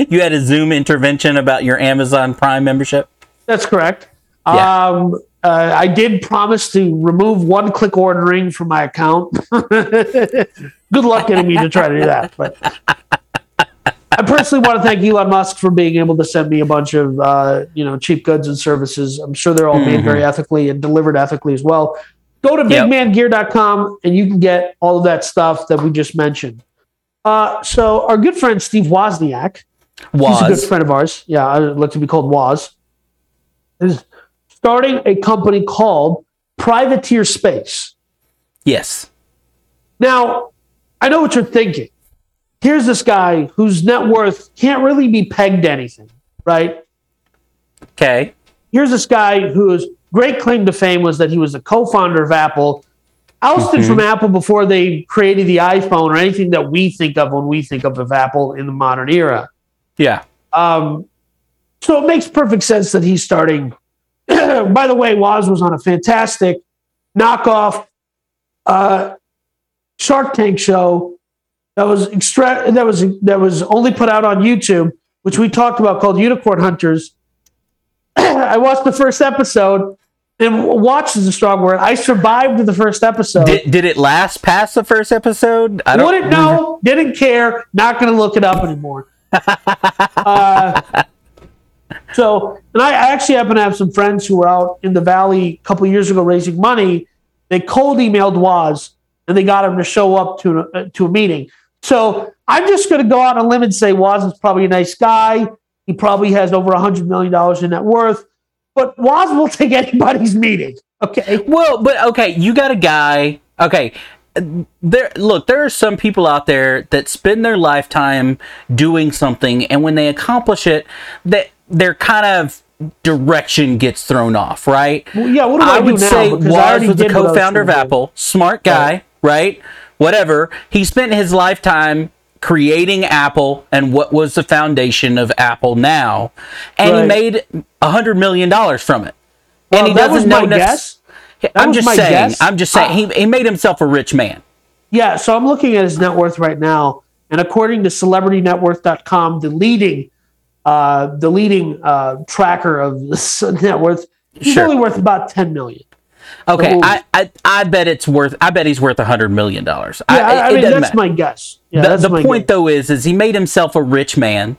you had a Zoom intervention about your Amazon Prime membership. That's correct. Yeah. Um, uh, I did promise to remove one-click ordering from my account. [LAUGHS] Good luck getting me to try to do that. But I personally want to thank Elon Musk for being able to send me a bunch of uh, you know cheap goods and services. I'm sure they're all made very ethically and delivered ethically as well. Go to Yep. bigmangear.com and you can get all of that stuff that we just mentioned. Uh, so our good friend Steve Wozniak, he's a good friend of ours. Yeah, I like to be called Woz. Is starting a company called Privateer Space. yes, Now, I know what you're thinking. Here's this guy whose net worth can't really be pegged to anything, right? okay, Here's this guy whose great claim to fame was that he was the co-founder of Apple, ousted from Apple before they created the iPhone or anything that we think of when we think of, of Apple in the modern era. yeah, Um, so it makes perfect sense that he's starting. [CLEARS THROAT] By the way, Woz was on a fantastic knockoff uh, Shark Tank show that was extra that was that was only put out on YouTube, which we talked about called Unicorn Hunters. [CLEARS THROAT] I watched the first episode, and watched is a strong word. I survived the first episode. Did, did it last past the first episode? I Wouldn't know, didn't care, not going to look it up anymore. [LAUGHS] uh, so, and I actually happen to have some friends who were out in the valley a couple years ago raising money. They cold emailed Woz and they got him to show up to a, uh, to a meeting. So I'm just going to go out on a limb and say Woz is probably a nice guy. He probably has over a hundred million dollars in net worth, but Woz will take anybody's meeting. Okay. Well, but okay, you got a guy. Okay, there. Look, there are some people out there that spend their lifetime doing something, and when they accomplish it, that their kind of direction gets thrown off. Right? Well, yeah. What do I, I would now? say Because I Woz already was the did what I was co-founder of. Apple. Smart guy, right? Whatever. He spent his lifetime creating Apple and what was the foundation of Apple now, and Right. he made a hundred million dollars from it. Well, and he that doesn't was know my nec- guess. I'm just saying. guess. I'm just saying. Ah. he, he made himself a rich man. Yeah, so I'm looking at his net worth right now, and according to CelebrityNetWorth.com, the leading, uh, the leading uh, tracker of [LAUGHS] this net worth, He's Sure. only worth about ten million. Okay. I, I I bet it's worth. I bet he's worth a hundred million dollars. Yeah, I, I it mean that's matter. my guess. Yeah, the the my point guess. though is is he made himself a rich man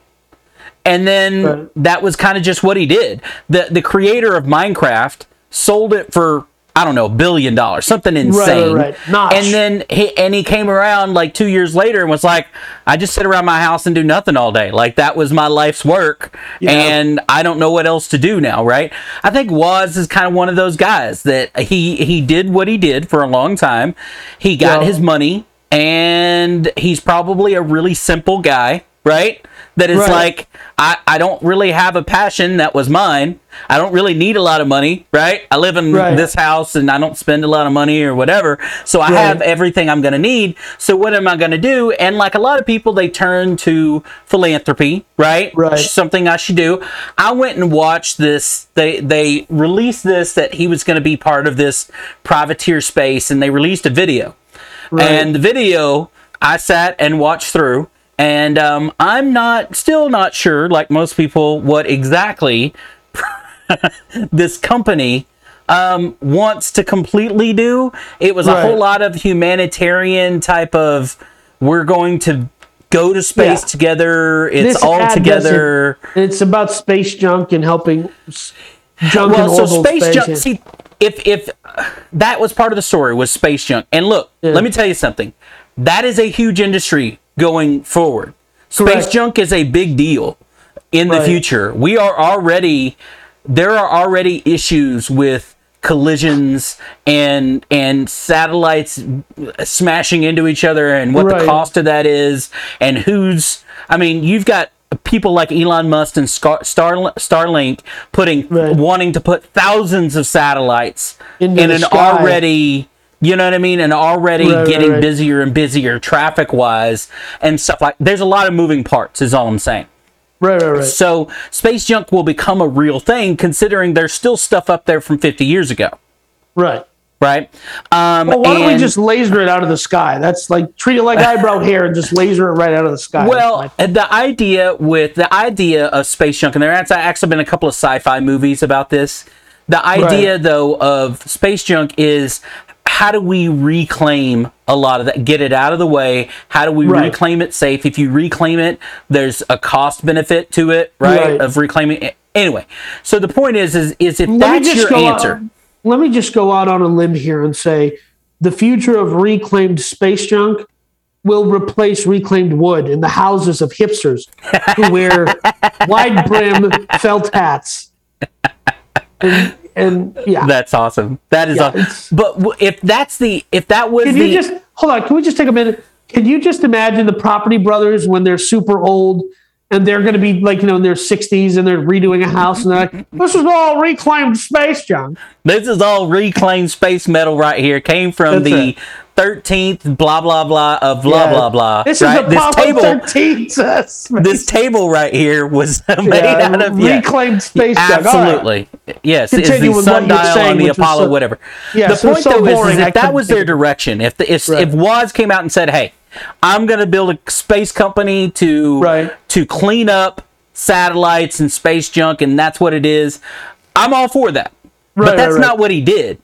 and then Right. that was kind of just what he did the the creator of minecraft sold it for i don't know billion dollars something insane right. Notch. and then he and he came around like two years later and was like i just sit around my house and do nothing all day like that was my life's work and i don't know what else to do now right i think Woz is kind of one of those guys that he he did what he did for a long time he got Yeah. his money and he's probably a really simple guy, right? That is Right. like, I, I don't really have a passion that was mine. I don't really need a lot of money, right? I live in Right. this house and I don't spend a lot of money or whatever. So I Right. have everything I'm going to need. So what am I going to do? And like a lot of people, they turn to philanthropy, right? Right. Something I should do. I went and watched this. They, they released this that he was going to be part of this privateer space and they released a video. Right. And the video I sat and watched through, and um, I'm not still not sure, like most people, what exactly [LAUGHS] this company um, wants to completely do. It was a whole lot of humanitarian type of we're going to go to space Yeah. together. It's This all together. It's about space junk and helping junk well, and so orbital space junk. See, if if that was part of the story was space junk, and look, Yeah. let me tell you something. That is a huge industry going forward. Space junk is a big deal in the future. We are already there are already issues with collisions and and satellites smashing into each other and what the cost of that is and who's I mean you've got people like Elon Musk and Star, Star Starlink putting Right. wanting to put thousands of satellites Into in an sky. already you know what I mean and already Right, right, getting right. busier and busier traffic wise and stuff like there's a lot of moving parts is all I'm saying. right, right, right. So space junk will become a real thing, considering there's still stuff up there from 50 years ago, right. right? Um, Well, why don't we just laser it out of the sky? That's like treat it like [LAUGHS] eyebrow hair and just laser it right out of the sky. Well, the idea with the idea of space junk, and there has actually been a couple of sci-fi movies about this. The idea, Right. though, of space junk is how do we reclaim a lot of that? Get it out of the way. How do we Right. reclaim it safe? If you reclaim it, there's a cost benefit to it, right? Right. Of reclaiming it. Anyway, so the point is, is, is if Let that's your answer, Out, let me just go out on a limb here and say the future of reclaimed space junk will replace reclaimed wood in the houses of hipsters who wear [LAUGHS] wide brim felt hats. And, and yeah, that's awesome. That is yeah, awesome. But if that's the if that was can the, you just hold on? Can we just take a minute? Can you just imagine the Property Brothers when they're super old? and they're going to be like you know in their 60s and they're redoing a house and they're like this is all reclaimed space john this is all reclaimed space metal right here came from That's the it. 13th, blah, blah, blah, of blah, yeah. blah, blah. This right? is Apollo this table, 13 [LAUGHS] test. This table right here was [LAUGHS] made yeah, out of reclaimed yeah. space. Absolutely. Right. Yes, Continue it's the sundial saying, on the Apollo, so, whatever. Yeah, the so point, so though, boring, is, is if that was their direction, if, the, if, right. if Woz came out and said, hey, I'm going to build a space company to right. to clean up satellites and space junk, and that's what it is, I'm all for that. Right, but that's not what he did.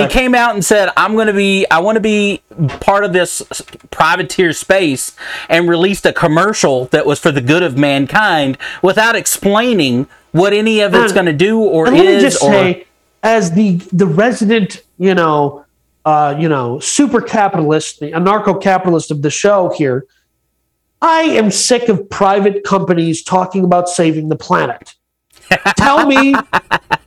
He came out and said, "I'm going to be, I want to be part of this privateer space," and released a commercial that was for the good of mankind without explaining what any of it's going to do or And let me is. just or, say, as the the resident, you know, uh, you know, super capitalist, the anarcho capitalist of the show here, I am sick of private companies talking about saving the planet. Tell me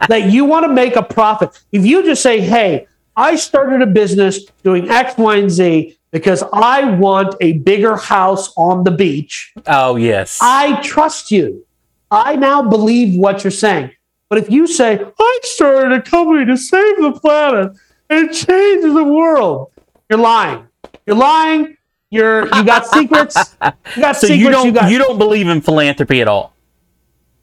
that you want to make a profit. If you just say, "Hey, I started a business doing X, Y, and Z because I want a bigger house on the beach," oh yes, I trust you. I now believe what you're saying. But if you say, I started a company to save the planet and change the world, you're lying. You're lying. You're you got secrets. You got [LAUGHS] so secrets. you don't got, you don't believe in philanthropy at all.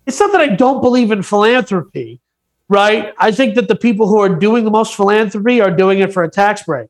It's not that I don't believe in philanthropy, right? I think that the people who are doing the most philanthropy are doing it for a tax break.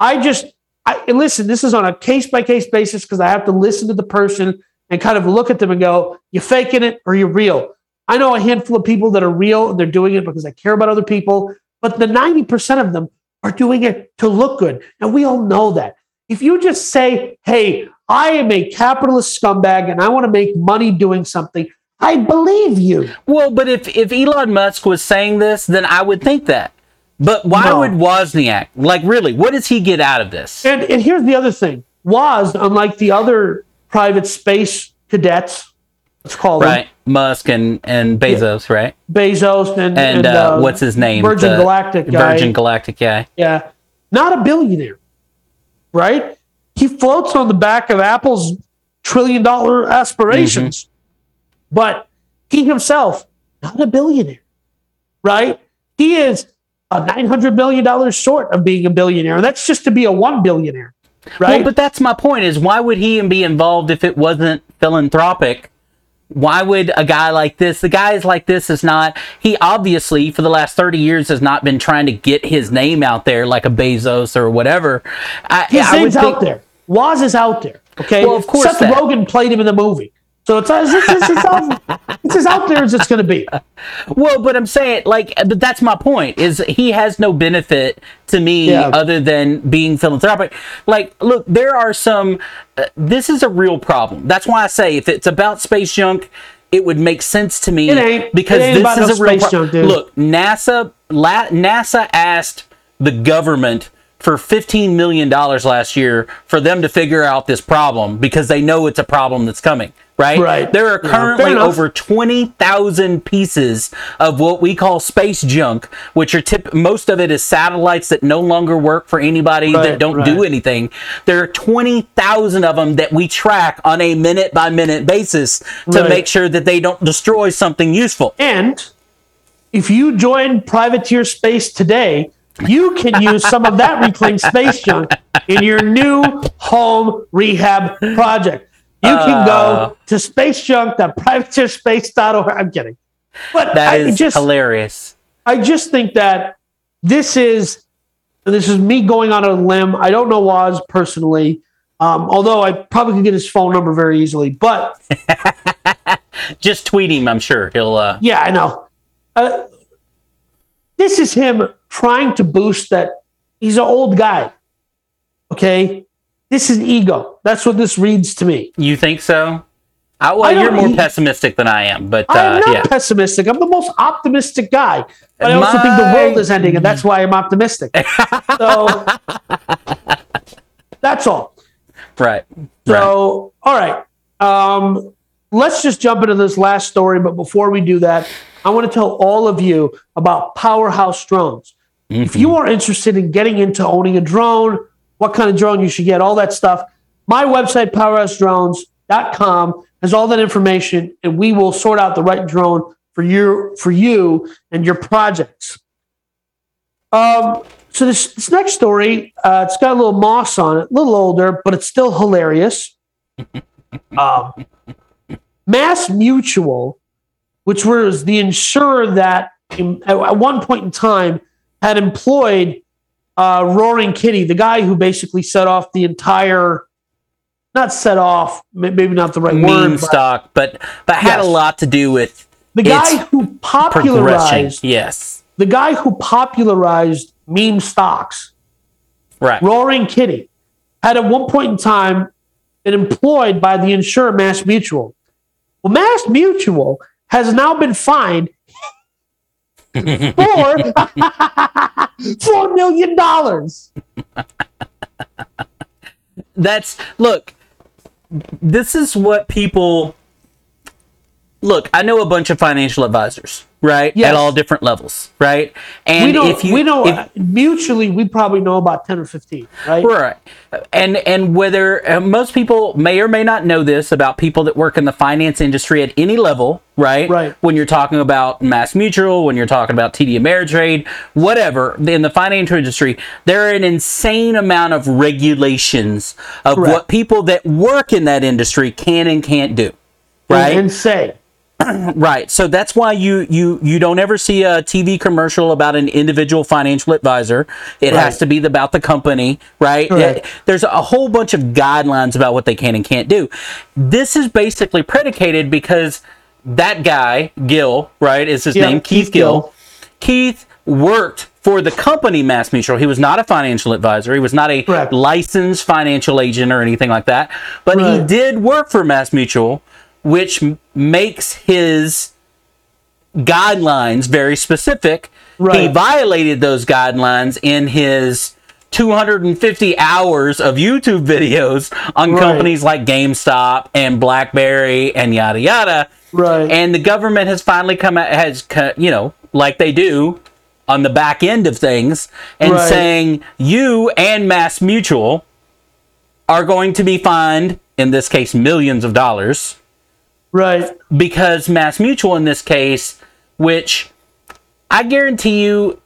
I just, I listen, this is on a case by case basis because I have to listen to the person and kind of look at them and go, you're faking it or you're real. I know a handful of people that are real and they're doing it because they care about other people, but the 90% of them are doing it to look good. And we all know that. If you just say, hey, I am a capitalist scumbag and I want to make money doing something, I believe you. Well, but if, if Elon Musk was saying this, then I would think that. But why No. would Wozniak? Like, really, what does he get out of this? And, and here's the other thing Woz, unlike the other private space cadets, let's call them Musk and and Bezos, right? Bezos and, And, uh, what's his name? Virgin The Galactic guy. Virgin Galactic guy. Yeah. Not a billionaire, right? He floats on the back of Apple's trillion dollar aspirations, Mm-hmm. But he himself, not a billionaire, right? He is a $900 million short of being a billionaire. That's just to be a one billionaire, right? Well, but that's my point. Is why would he be involved if it wasn't philanthropic? Why would a guy like this? The guys like this is not. He obviously for the last thirty years has not been trying to get his name out there like a Bezos or whatever. I, His I name's think- out there. Woz is out there. Okay. Well, of course Seth that. Rogen played him in the movie. So it's, it's, it's, it's, out, it's as out there as it's going to be. Well, but I'm saying like, but that's my point. Is he has no benefit to me Yeah. other than being philanthropic. Like, look, there are some. Uh, this is a real problem. That's why I say if it's about space junk. It would make sense to me It ain't. because this is no a real space pro- junk. Look, NASA la- NASA asked the government for 15 million dollars last year for them to figure out this problem because they know it's a problem that's coming, right? Right. There are currently enough. over 20,000 pieces of what we call space junk, which are tip most of it is satellites that no longer work for anybody that don't do anything. There are 20,000 of them that we track on a minute by minute basis to Right. make sure that they don't destroy something useful. And if you join Privateer Space today, you can use some of that reclaimed space junk in your new home rehab project. You can Uh. go to spacejunk.privateerspace.org. [LAUGHS] I'm kidding. But That I is just hilarious. I just think that this is this is me going on a limb. I don't know Woz personally, um, although I probably could get his phone number very easily. But [LAUGHS] Just tweet him, I'm sure. He'll uh Yeah, I know. Uh, this is him trying to boost that he's an old guy. Okay, this is ego. That's what this reads to me. you think so? I, well, I you're more he- pessimistic than I am, but I'm uh, not yeah. pessimistic. I'm the most optimistic guy. But I also think the world is ending, and that's why I'm optimistic. [LAUGHS] so that's all. Right. right. So, all right. Um, let's just jump into this last story. But before we do that, I want to tell all of you about Powerhouse Drones. If you are interested in getting into owning a drone, what kind of drone you should get, all that stuff, my website, powerhousedrones.com, has all that information, and we will sort out the right drone for you, for you and your projects. Um, so this, this next story, uh, it's got a little moss on it, a little older, but it's still hilarious. [LAUGHS] um, Mass Mutual, which was the insurer that in, at, one point in time had employed uh, Roaring Kitty, the guy who basically set off the entire, not set off, maybe not the right Meme word, stock, but but had Yes. a lot to do with the guy who popularized Yes. the guy who popularized meme stocks, Right. Roaring Kitty, had at one point in time been employed by the insurer Mass Mutual. Mass Mutual has now been fined for [LAUGHS] four million dollars. That's look. This is what people look. I know a bunch of financial advisors, right? Yes. At all different levels, right? And We know, if you we know if- mutually, we probably know about ten or fifteen, right? Right. And and whether uh, most people may or may not know this about people that work in the finance industry at any level, right? Right. When you're talking about Mass Mutual, when you're talking about TD Ameritrade, whatever, in the financial industry, there are an insane amount of regulations of Correct. what people that work in that industry can and can't do. Right? Say, [CLEARS THROAT] Right. So that's why you you you don't ever see a TV commercial about an individual financial advisor. It Right. has to be about the company, right? It- there's a whole bunch of guidelines about what they can and can't do. This is basically predicated because that guy, Gill, right, is his Yeah, name, Keith, Keith Gill. Gill. Keith worked for the company Mass Mutual. He was not a financial advisor. He was not a Correct. licensed financial agent or anything like that. But he did work for Mass Mutual, which m- makes his guidelines very specific. He violated those guidelines in his 250 hours of YouTube videos on Right. companies like GameStop and BlackBerry and yada yada. Right. And the government has finally come out, has, you know, like they do on the back end of things, and Right. saying you and Mass Mutual are going to be fined, in this case, millions of dollars right. because Mass Mutual in this case, which I guarantee you,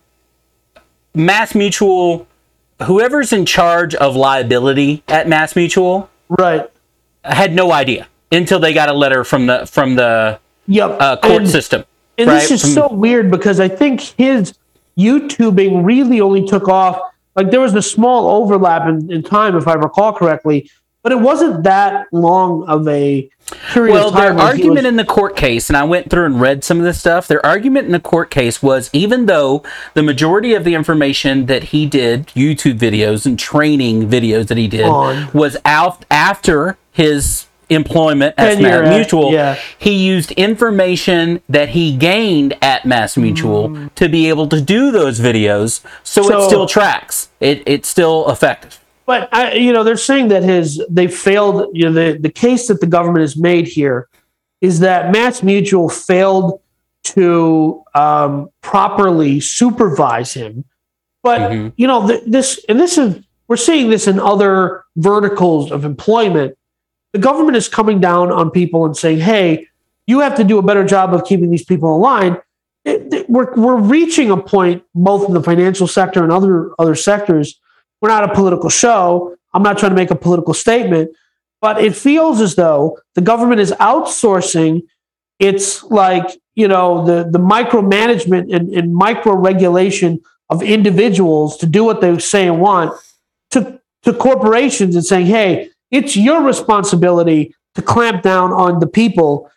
Mass Mutual, whoever's in charge of liability at Mass Mutual, Right. had no idea until they got a letter from the from the Yep. uh, court And- system. And right? this is From- so weird because I think his YouTubing really only took off. Like there was a small overlap in, in time, if I recall correctly, but it wasn't that long of a period well, of time. their argument was- in the court case, and I went through and read some of this stuff. Their argument in the court case was even though the majority of the information that he did, YouTube videos and training videos that he did, On. was out after his employment at Mass Mutual, yeah. he used information that he gained at Mass Mutual to be able to do those videos, so, it Mm. Still tracks. It, it's still effective. But I, you know, they're saying that his they failed. You know, the the case that the government has made here is that Mass Mutual failed to um, properly supervise him. But Mhm. you know, th- this and this is we're seeing this in other verticals of employment. The government is coming down on people and saying, "Hey, you have to do a better job of keeping these people in line." It, it- we're we're reaching a point, both in the financial sector and other other sectors. We're not a political show. I'm not trying to make a political statement, but it feels as though the government is outsourcing. It's like you know the the micromanagement and, and micro regulation of individuals to do what they say and want to to corporations and saying, "Hey, it's your responsibility to clamp down on the people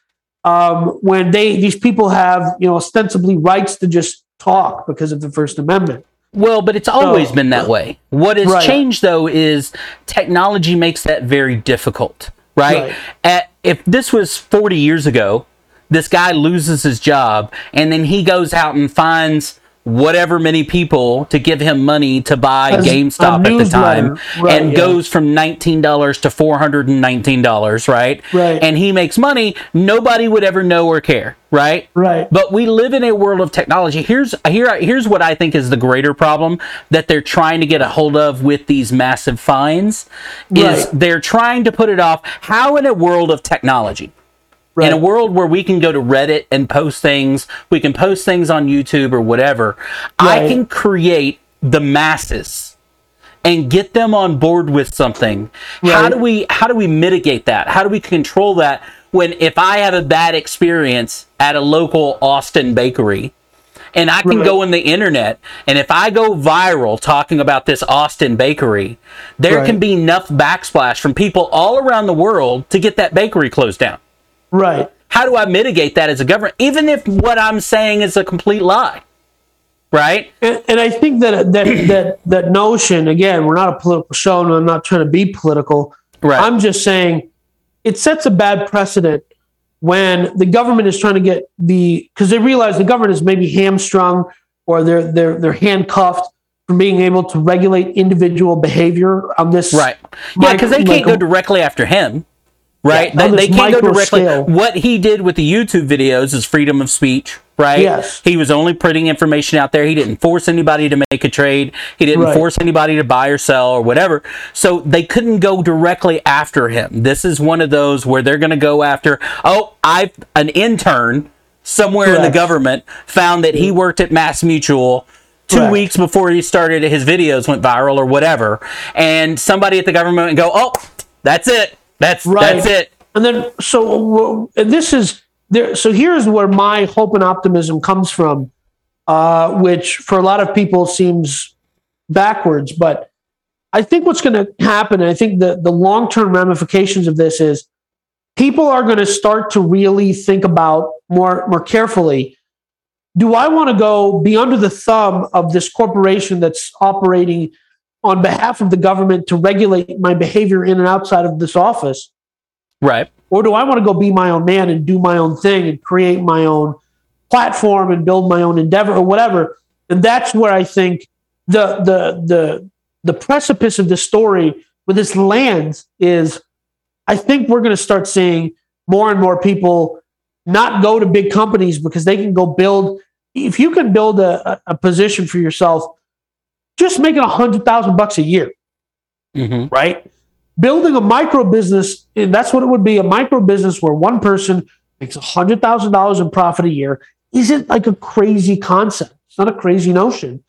um, when they these people have you know ostensibly rights to just talk because of the First Amendment." Well, but it's always been that way. What has Right. changed though is technology makes that very difficult, right? Right. At, if this was 40 years ago, this guy loses his job and then he goes out and finds whatever many people to give him money to buy As GameStop at the time. Right, and yeah. goes from $19 to $419, right? Right. And he makes money, nobody would ever know or care, right? Right. But we live in a world of technology. Here's here here's what I think is the greater problem that they're trying to get a hold of with these massive fines is Right. they're trying to put it off how in a world of technology Right. in a world where we can go to Reddit and post things, we can post things on YouTube or whatever. I can create the masses and get them on board with something. How do we how do we mitigate that? How do we control that when if I have a bad experience at a local Austin bakery and I can Right. go on the internet and if I go viral talking about this Austin bakery, there Right. can be enough backsplash from people all around the world to get that bakery closed down right. how do I mitigate that as a government, even if what I'm saying is a complete lie? Right? And, and I think that that that that notion again, we're not a political show, and I'm not trying to be political. Right. I'm just saying it sets a bad precedent when the government is trying to get the because they realize the government is maybe hamstrung or they're they're they're handcuffed from being able to regulate individual behavior on this right. Yeah, because they can't like go directly after him. Right? Yeah, they, they can't go directly. scale. What he did with the YouTube videos is freedom of speech. Right? Yes. He was only putting information out there. He didn't force anybody to make a trade. He didn't Right. force anybody to buy or sell or whatever. So they couldn't go directly after him. This is one of those where they're going to go after, oh, I've an intern somewhere in the government found that he worked at Mass Mutual two Correct. weeks before he started his videos went viral or whatever and somebody at the government would go oh that's it that's Right. that's it And then, so and this is there. So here's where my hope and optimism comes from, uh, which for a lot of people seems backwards. But I think what's going to happen, and I think the the long term ramifications of this is people are going to start to really think about more more carefully do I want to go be under the thumb of this corporation that's operating on behalf of the government to regulate my behavior in and outside of this office? Right. Or do I want to go be my own man and do my own thing and create my own platform and build my own endeavor or whatever? And that's where I think the the the the precipice of the story with this lands is I think we're going to start seeing more and more people not go to big companies because they can go build. If you can build a, a position for yourself, just making a hundred thousand bucks a year, Mm-hmm. right? Building a micro business, and that's what it would be a micro business where one person makes a hundred thousand dollars in profit a year isn't like a crazy concept. It's not a crazy notion.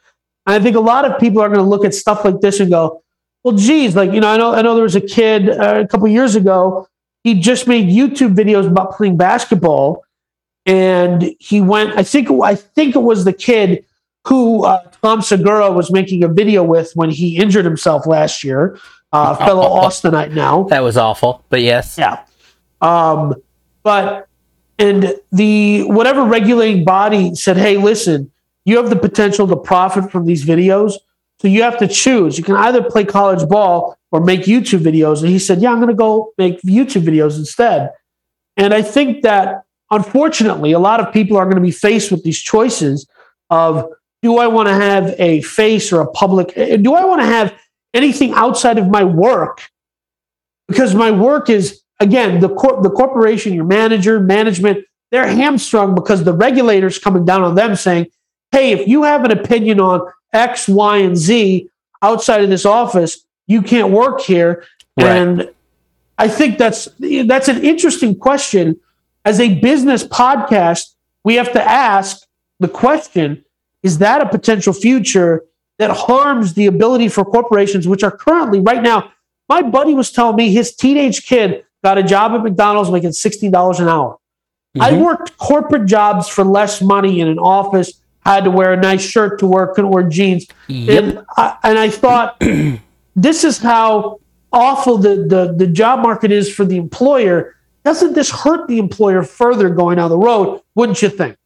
And I think a lot of people are going to look at stuff like this and go, well, geez, like, you know, I know, I know there was a kid uh, a couple years ago, he just made YouTube videos about playing basketball. And he went, I think, I think it was the kid who uh, Tom Segura was making a video with when he injured himself last year, uh, fellow [LAUGHS] Austinite now. That was awful, but yes. Yeah. Um, but and the whatever regulating body said, hey, listen, you have the potential to profit from these videos. So you have to choose. You can either play college ball or make YouTube videos. And he said, Yeah, I'm gonna go make YouTube videos instead. And I think that unfortunately, a lot of people are going to be faced with these choices of do I want to have a face or a public eh, do I want to have anything outside of my work? Because my work is again the cor- the corporation your manager management they're hamstrung because the regulators coming down on them saying hey if you have an opinion on x y and z outside of this office you can't work here. Right. and i think that's that's an interesting question. As a business podcast we have to ask the question is that a potential future that harms the ability for corporations which are currently right now my buddy was telling me his teenage kid got a job at mcdonald's making $60 an hour. I Mhm. worked corporate jobs for less money in an office. Had to wear a nice shirt to work couldn't wear jeans. Yep. and I, and I thought [CLEARS THROAT] this is how awful the, the the job market is for the employer. Doesn't this hurt the employer further going down the road wouldn't you think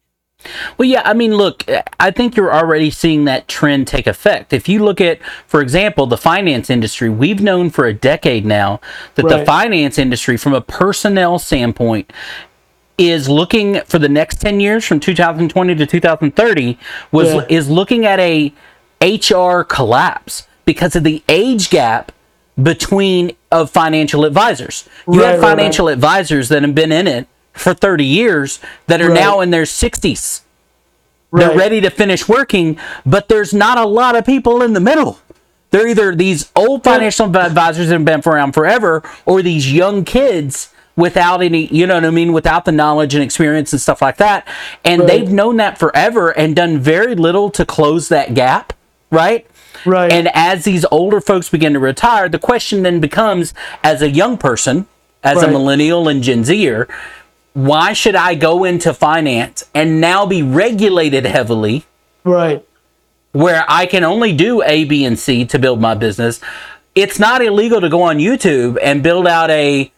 Well, yeah, I mean, look, I think you're already seeing that trend take effect. If you look at, for example, the finance industry, we've known for a decade now that the finance industry, from a personnel standpoint, is looking for the next 10 years from 2020 to 2030 was Yeah. is looking at a HR collapse because of the age gap between of financial advisors. You Right, have right, right. financial advisors that have been in it for 30 years that are Right. now in their 60s. They're ready to finish working, but there's not a lot of people in the middle. They're either these old financial advisors that have been around forever or these young kids without any, you know what I mean, without the knowledge and experience and stuff like that. And Right. they've known that forever and done very little to close that gap, right? right And as these older folks begin to retire, the question then becomes as a young person, as a millennial and Gen Zer, why should I go into finance and now be regulated heavily right where I can only do A, B, and C to build my business? It's not illegal to go on YouTube and build out a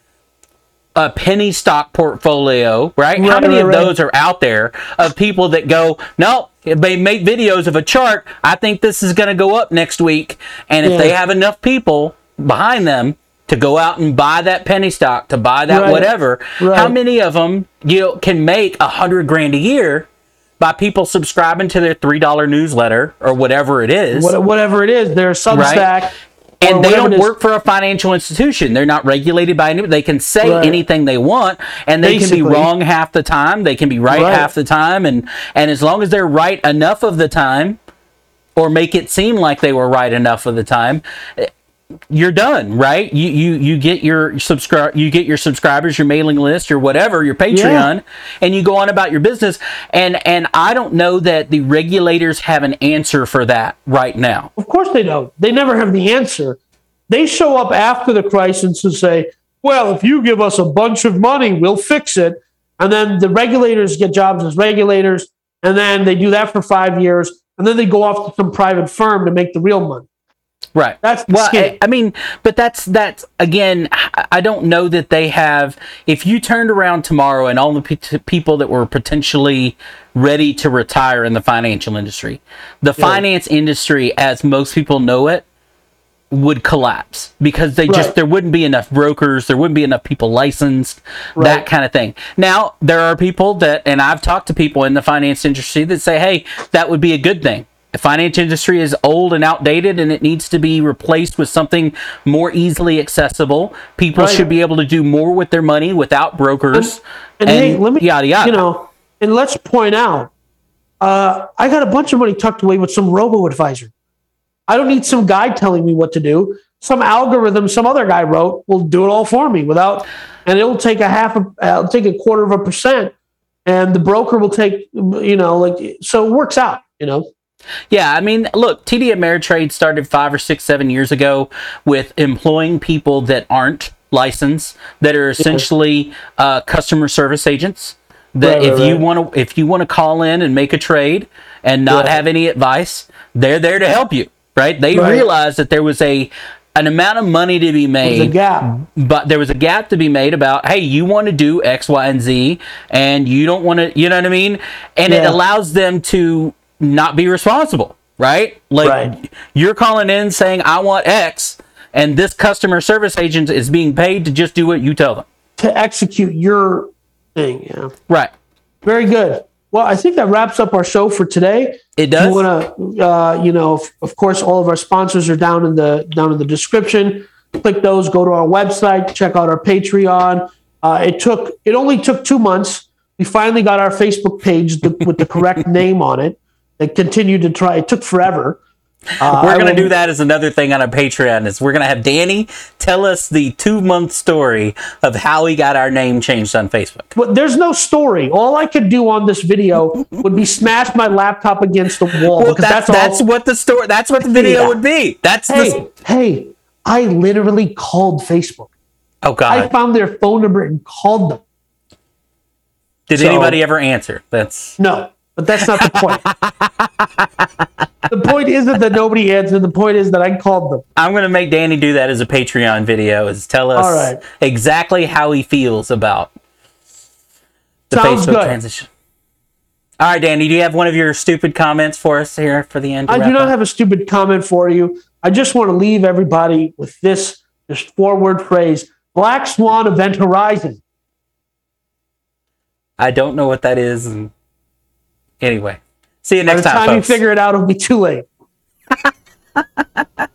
a penny stock portfolio, right? How many right, of right. those are out there of people that go, no, they make videos of a chart. I think this is going to go up next week. And if Yeah. they have enough people behind them to go out and buy that penny stock, to buy that Right. whatever, Right. how many of them you know, can make a hundred grand a year by people subscribing to their three dollar newsletter or whatever it is? What, whatever it is they're Substack or and they don't work for a financial institution. They're not regulated by any. They can say Right. anything they want, and they can be wrong half the time. They can be right, Right. half the time, and and as long as they're right enough of the time, or make it seem like they were right enough of the time. You're done, right? You you you get your subscribe, you get your subscribers, your mailing list, your whatever, your Patreon, and you go on about your business. And and I don't know that the regulators have an answer for that right now. Of course they don't. They never have the answer. They show up after the crisis and say, well, if you give us a bunch of money, we'll fix it. And then the regulators get jobs as regulators. And then they do that for five years. And then they go off to some private firm to make the real money. Right. That's well. I. I mean, but that's that's again. I don't know that they have. If you turned around tomorrow and all the pe- people that were potentially ready to retire in the financial industry, the finance industry, as most people know it, would collapse because they just there wouldn't be enough brokers, there wouldn't be enough people licensed, that kind of thing. Now, there are people that and I've talked to people in the finance industry that say, "Hey, that would be a good thing." The finance industry is old and outdated and it needs to be replaced with something more easily accessible. People Right. should be able to do more with their money without brokers. And, hey, let me, yada yada. you know, and let's point out, uh, I got a bunch of money tucked away with some robo advisor. I don't need some guy telling me what to do. Some algorithm some other guy wrote will do it all for me without, and it'll take a half, a, uh, it'll take a quarter of a percent, and the broker will take, you know, like so it works out, you know. Yeah, I mean, look, TD Ameritrade started five or six, seven years ago with employing people that aren't licensed, that are essentially uh, customer service agents. That Right, if right, you right. want to, if you want to call in and make a trade and not have any advice, they're there to help you. Right? They realized that there was a an amount of money to be made. There's a gap. but there was a gap to be made about hey you want to do x y and z and you don't want to you know what i mean and it allows them to not be responsible right like Right. you're calling in saying i want x and this customer service agent is being paid to just do what you tell them to execute your thing. Yeah. right Very good. Well, I think that wraps up our show for today. It does. You want to, uh, you know, of, of course, all of our sponsors are down in the down in the description. Click those. Go to our website. Check out our Patreon. Uh, it took. It only took two months. We finally got our Facebook page th- with the correct [LAUGHS] name on it. It continued to try. It took forever. Uh, we're gonna do that as another thing on our Patreon is we're gonna have danny tell us the two month story of how he got our name changed on facebook But there's no story. All I could do on this video would be smash my laptop against the wall well, because that's, that's, what the story that's what the video Yeah. would be that's hey, the hey, I literally called Facebook. oh god I found their phone number and called them. Did So- anybody ever answer? That's No, but that's not the point. [LAUGHS] the point isn't that nobody answered. The point is that I called them. I'm gonna make Danny do that as a Patreon video. Is tell us All right. exactly how he feels about the Sounds Facebook good. transition. All right, Danny, do you have one of your stupid comments for us here for the end? I do not up? have a stupid comment for you. I just want to leave everybody with this this four word phrase: Black Swan Event Horizon. I don't know what that is. And anyway, see you next By next the time, time you figure it out, it'll be too late. [LAUGHS]